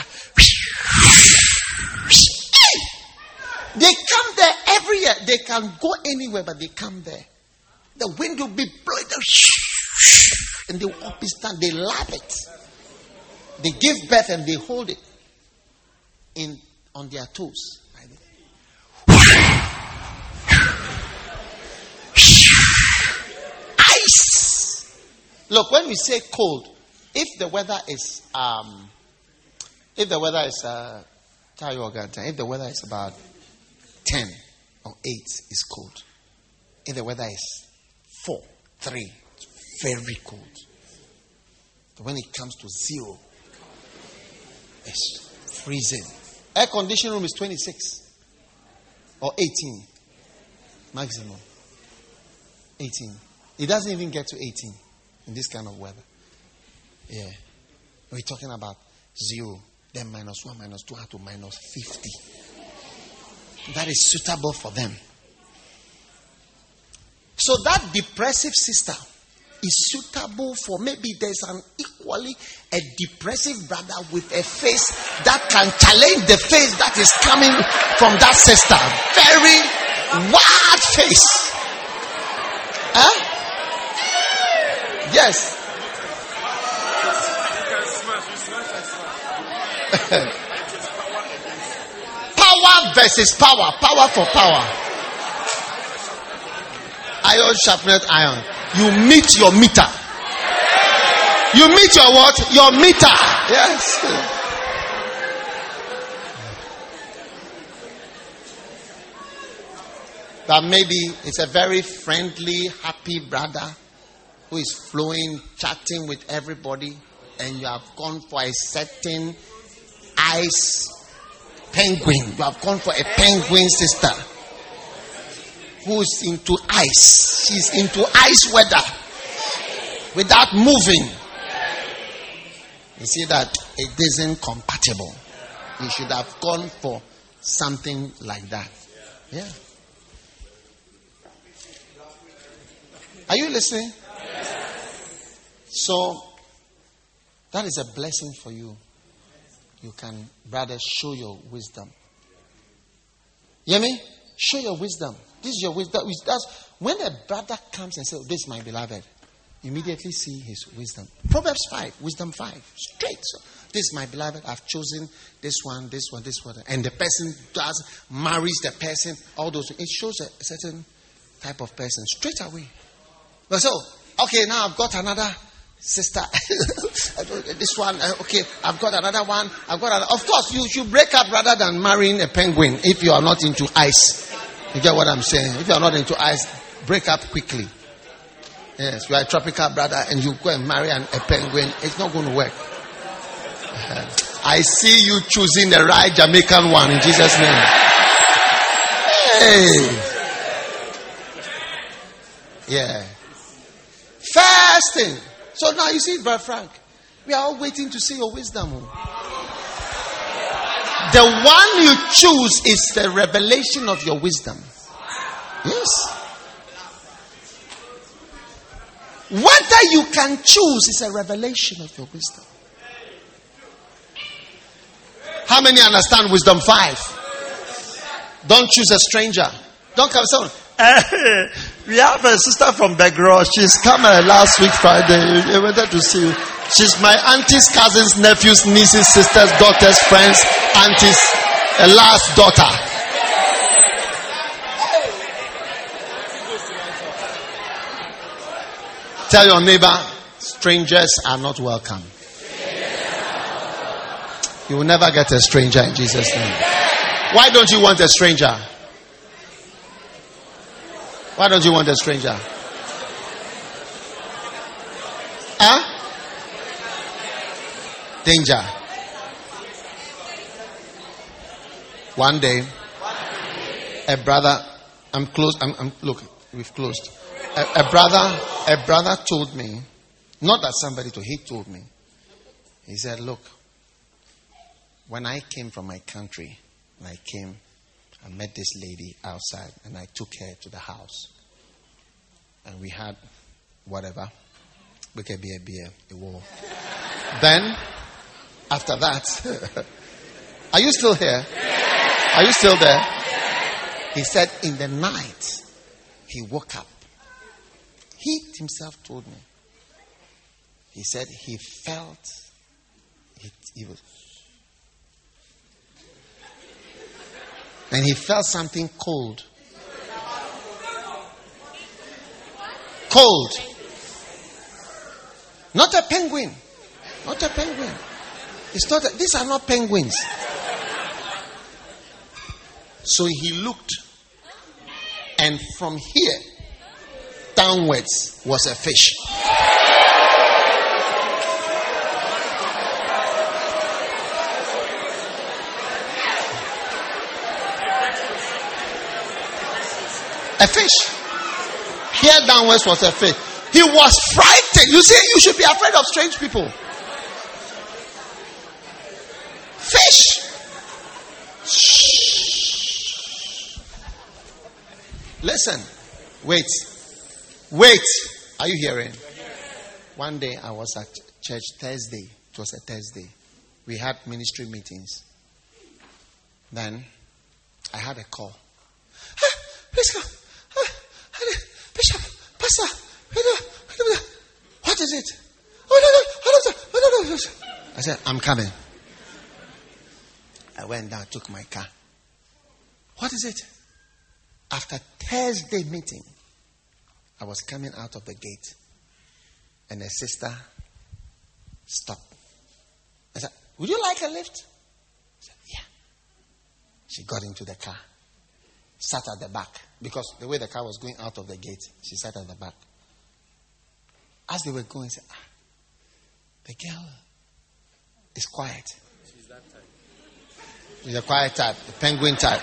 they come there every year. They can go anywhere, but they come there. The wind will be blowing, and they will and stand. They love it. They give birth and they hold it in on their toes. Ice. Look, when we say cold, if the weather is um, if the weather is uh, if the weather is about 10 or 8 is cold. If the weather is 4, 3, it's very cold. But when it comes to 0, it's freezing. Air conditioning room is 26 or 18 maximum. 18. It doesn't even get to 18 in this kind of weather. Yeah. We're talking about 0, then minus 1, minus 2, to minus 50 that is suitable for them. So that depressive sister is suitable for maybe there's an equally a depressive brother with a face that can challenge the face that is coming from that sister. Very wild face. Huh? Yes. Power versus power. Power for power. Iron sharpened iron. You meet your meter. You meet your what? Your meter. Yes. That maybe it's a very friendly, happy brother who is flowing, chatting with everybody, and you have gone for a certain ice penguin. You have gone for a penguin sister who's into ice. She's into ice weather without moving. You see that it isn't compatible. You should have gone for something like that. Yeah. Are you listening? So, that is a blessing for you you can rather show your wisdom. You hear me? Show your wisdom. This is your wisdom. That's when a brother comes and says, This is my beloved, immediately see his wisdom. Proverbs 5, wisdom 5. Straight. So, this is my beloved. I've chosen this one, this one, this one. And the person does, marries the person, all those. It shows a certain type of person straight away. But so, okay, now I've got another sister, this one, uh, okay, I've got another one. I've got another. Of course, you should break up rather than marrying a penguin if you are not into ice. You get what I'm saying? If you are not into ice, break up quickly. Yes, you are a tropical brother and you go and marry an, a penguin, it's not going to work. Uh-huh. I see you choosing the right Jamaican one in Jesus' name. Hey. Yeah. Fasting. So now you see, Brother Frank, we are all waiting to see your wisdom. The one you choose is the revelation of your wisdom. Yes. Whether you can choose is a revelation of your wisdom. How many understand wisdom five? Don't choose a stranger. Don't come someone. Eh, we have a sister from Begro. She's come uh, last week Friday. We wanted to see you. She's my auntie's cousins, nephews, nieces, sisters, daughters, friends, aunties, a last daughter. Tell your neighbor, strangers are not welcome. You will never get a stranger in Jesus' name. Why don't you want a stranger? Why don't you want a stranger? Huh? Danger. One day, a brother, I'm close, I'm, I'm look, we've closed. A, a brother, a brother told me, not that somebody told, he told me. He said, look, when I came from my country, I came, I met this lady outside and I took her to the house. And we had whatever. We could be a beer, a war. Then, after that, are you still here? Are you still there? He said, in the night, he woke up. He himself told me. He said he felt, he, he was, and he felt something cold. Cold. Not a penguin. Not a penguin. It's not. A, these are not penguins. So he looked, and from here downwards was a fish. A fish. Here downwards was a fish. He was frightened. You see, you should be afraid of strange people. Fish. Shh. Listen. Wait. Wait. Are you hearing? One day I was at church Thursday. It was a Thursday. We had ministry meetings. Then I had a call. Ah, please come. Pastor, what is it? Oh, I said, I'm coming. I went down, took my car. What is it? After Thursday meeting, I was coming out of the gate, and a sister stopped. I said, Would you like a lift? I said, Yeah. She got into the car, sat at the back, because the way the car was going out of the gate, she sat at the back. As they were going, said, ah, the girl is quiet. She's that type. She's a quiet type, the penguin type.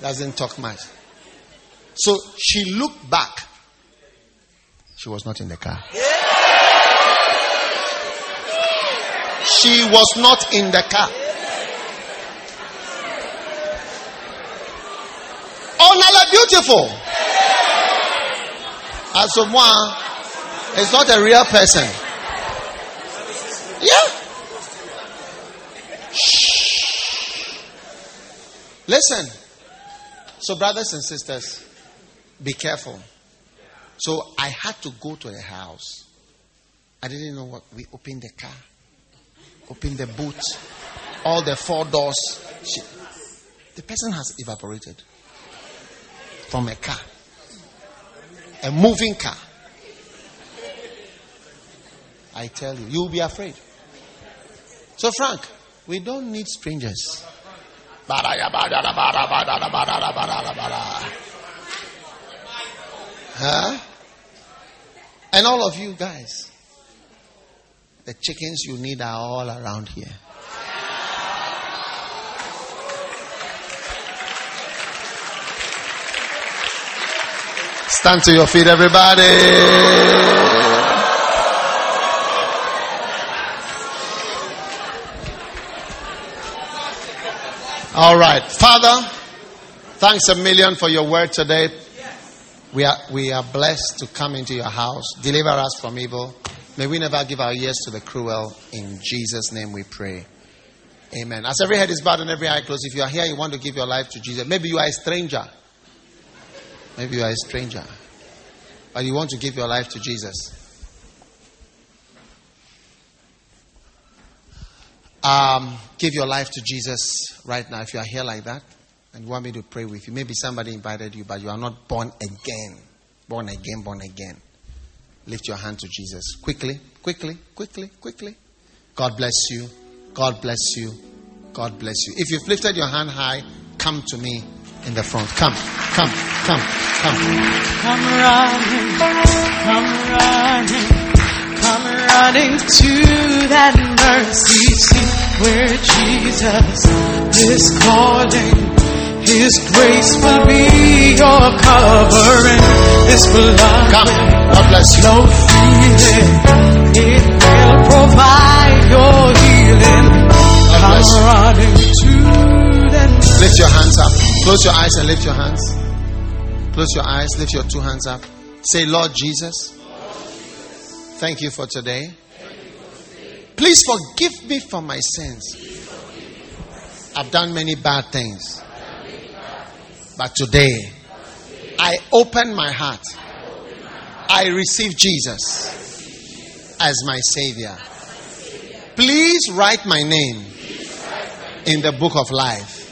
Doesn't talk much. So she looked back. She was not in the car. She was not in the car. Oh, Nala, beautiful. Asomwa is not a real person. Yeah. Shh. Listen. So, brothers and sisters, be careful. So, I had to go to the house. I didn't know what. We opened the car, opened the boot, all the four doors. She, the person has evaporated from a car, a moving car. I tell you, you'll be afraid. So, Frank, we don't need strangers. Huh? And all of you guys, The chickens you need are all around here. Stand to your feet, everybody. All right. Father, thanks a million for your word today. We are, we are blessed to come into your house. Deliver us from evil. May we never give our ears to the cruel. In Jesus' name we pray. Amen. As every head is bowed and every eye closed, if you are here, you want to give your life to Jesus. Maybe you are a stranger. Maybe you are a stranger. But you want to give your life to Jesus. Um, give your life to Jesus right now if you are here like that and you want me to pray with you. Maybe somebody invited you, but you are not born again. Born again, born again. Lift your hand to Jesus. Quickly, quickly, quickly, quickly. God bless you. God bless you. God bless you. If you've lifted your hand high, come to me in the front. Come, come, come, come. Come running, come running, come running to that mercy seat where Jesus is calling. His grace will be your covering. His blood Come. God bless you. flow freely. It will provide your healing. You. running to Lift your hands up. Close your eyes and lift your hands. Close your eyes. Lift your two hands up. Say, Lord Jesus, thank you for today. Please forgive me for my sins. I've done many bad things. But today, I open my heart. I receive Jesus as my Savior. Please write my name in the book of life.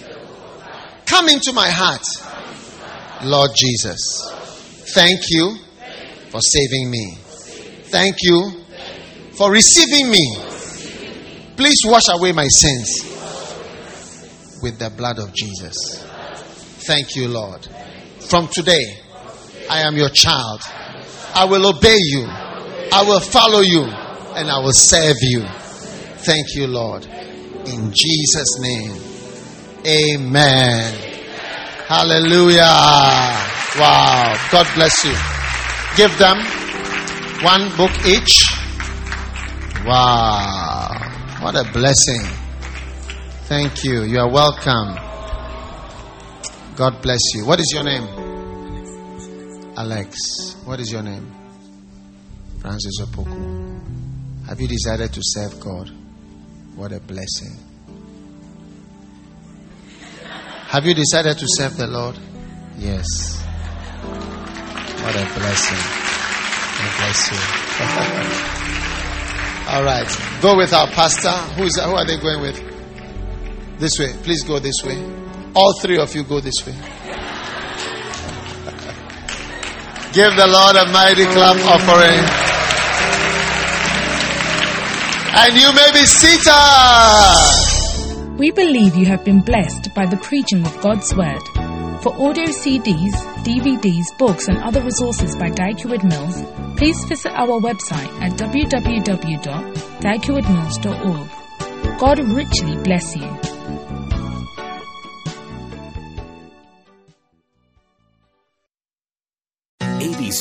Come into my heart, Lord Jesus. Thank you for saving me. Thank you for receiving me. Please wash away my sins with the blood of Jesus. Thank you, Lord. From today, I am your child. I will obey you. I will follow you. And I will serve you. Thank you, Lord. In Jesus' name. Amen. Hallelujah. Wow. God bless you. Give them one book each. Wow. What a blessing. Thank you. You are welcome. God bless you. What is your name? Alex. What is your name? Francis Opoku. Have you decided to serve God? What a blessing. Have you decided to serve the Lord? Yes. What a blessing. God bless you. All right. Go with our pastor. Who, is, who are they going with? This way. Please go this way. All three of you go this way. Give the Lord a mighty clap offering. And you may be seated. We believe you have been blessed by the preaching of God's Word. For audio CDs, DVDs, books, and other resources by Dag Heward Mills, please visit our website at www.daghewardmills.org. God richly bless you.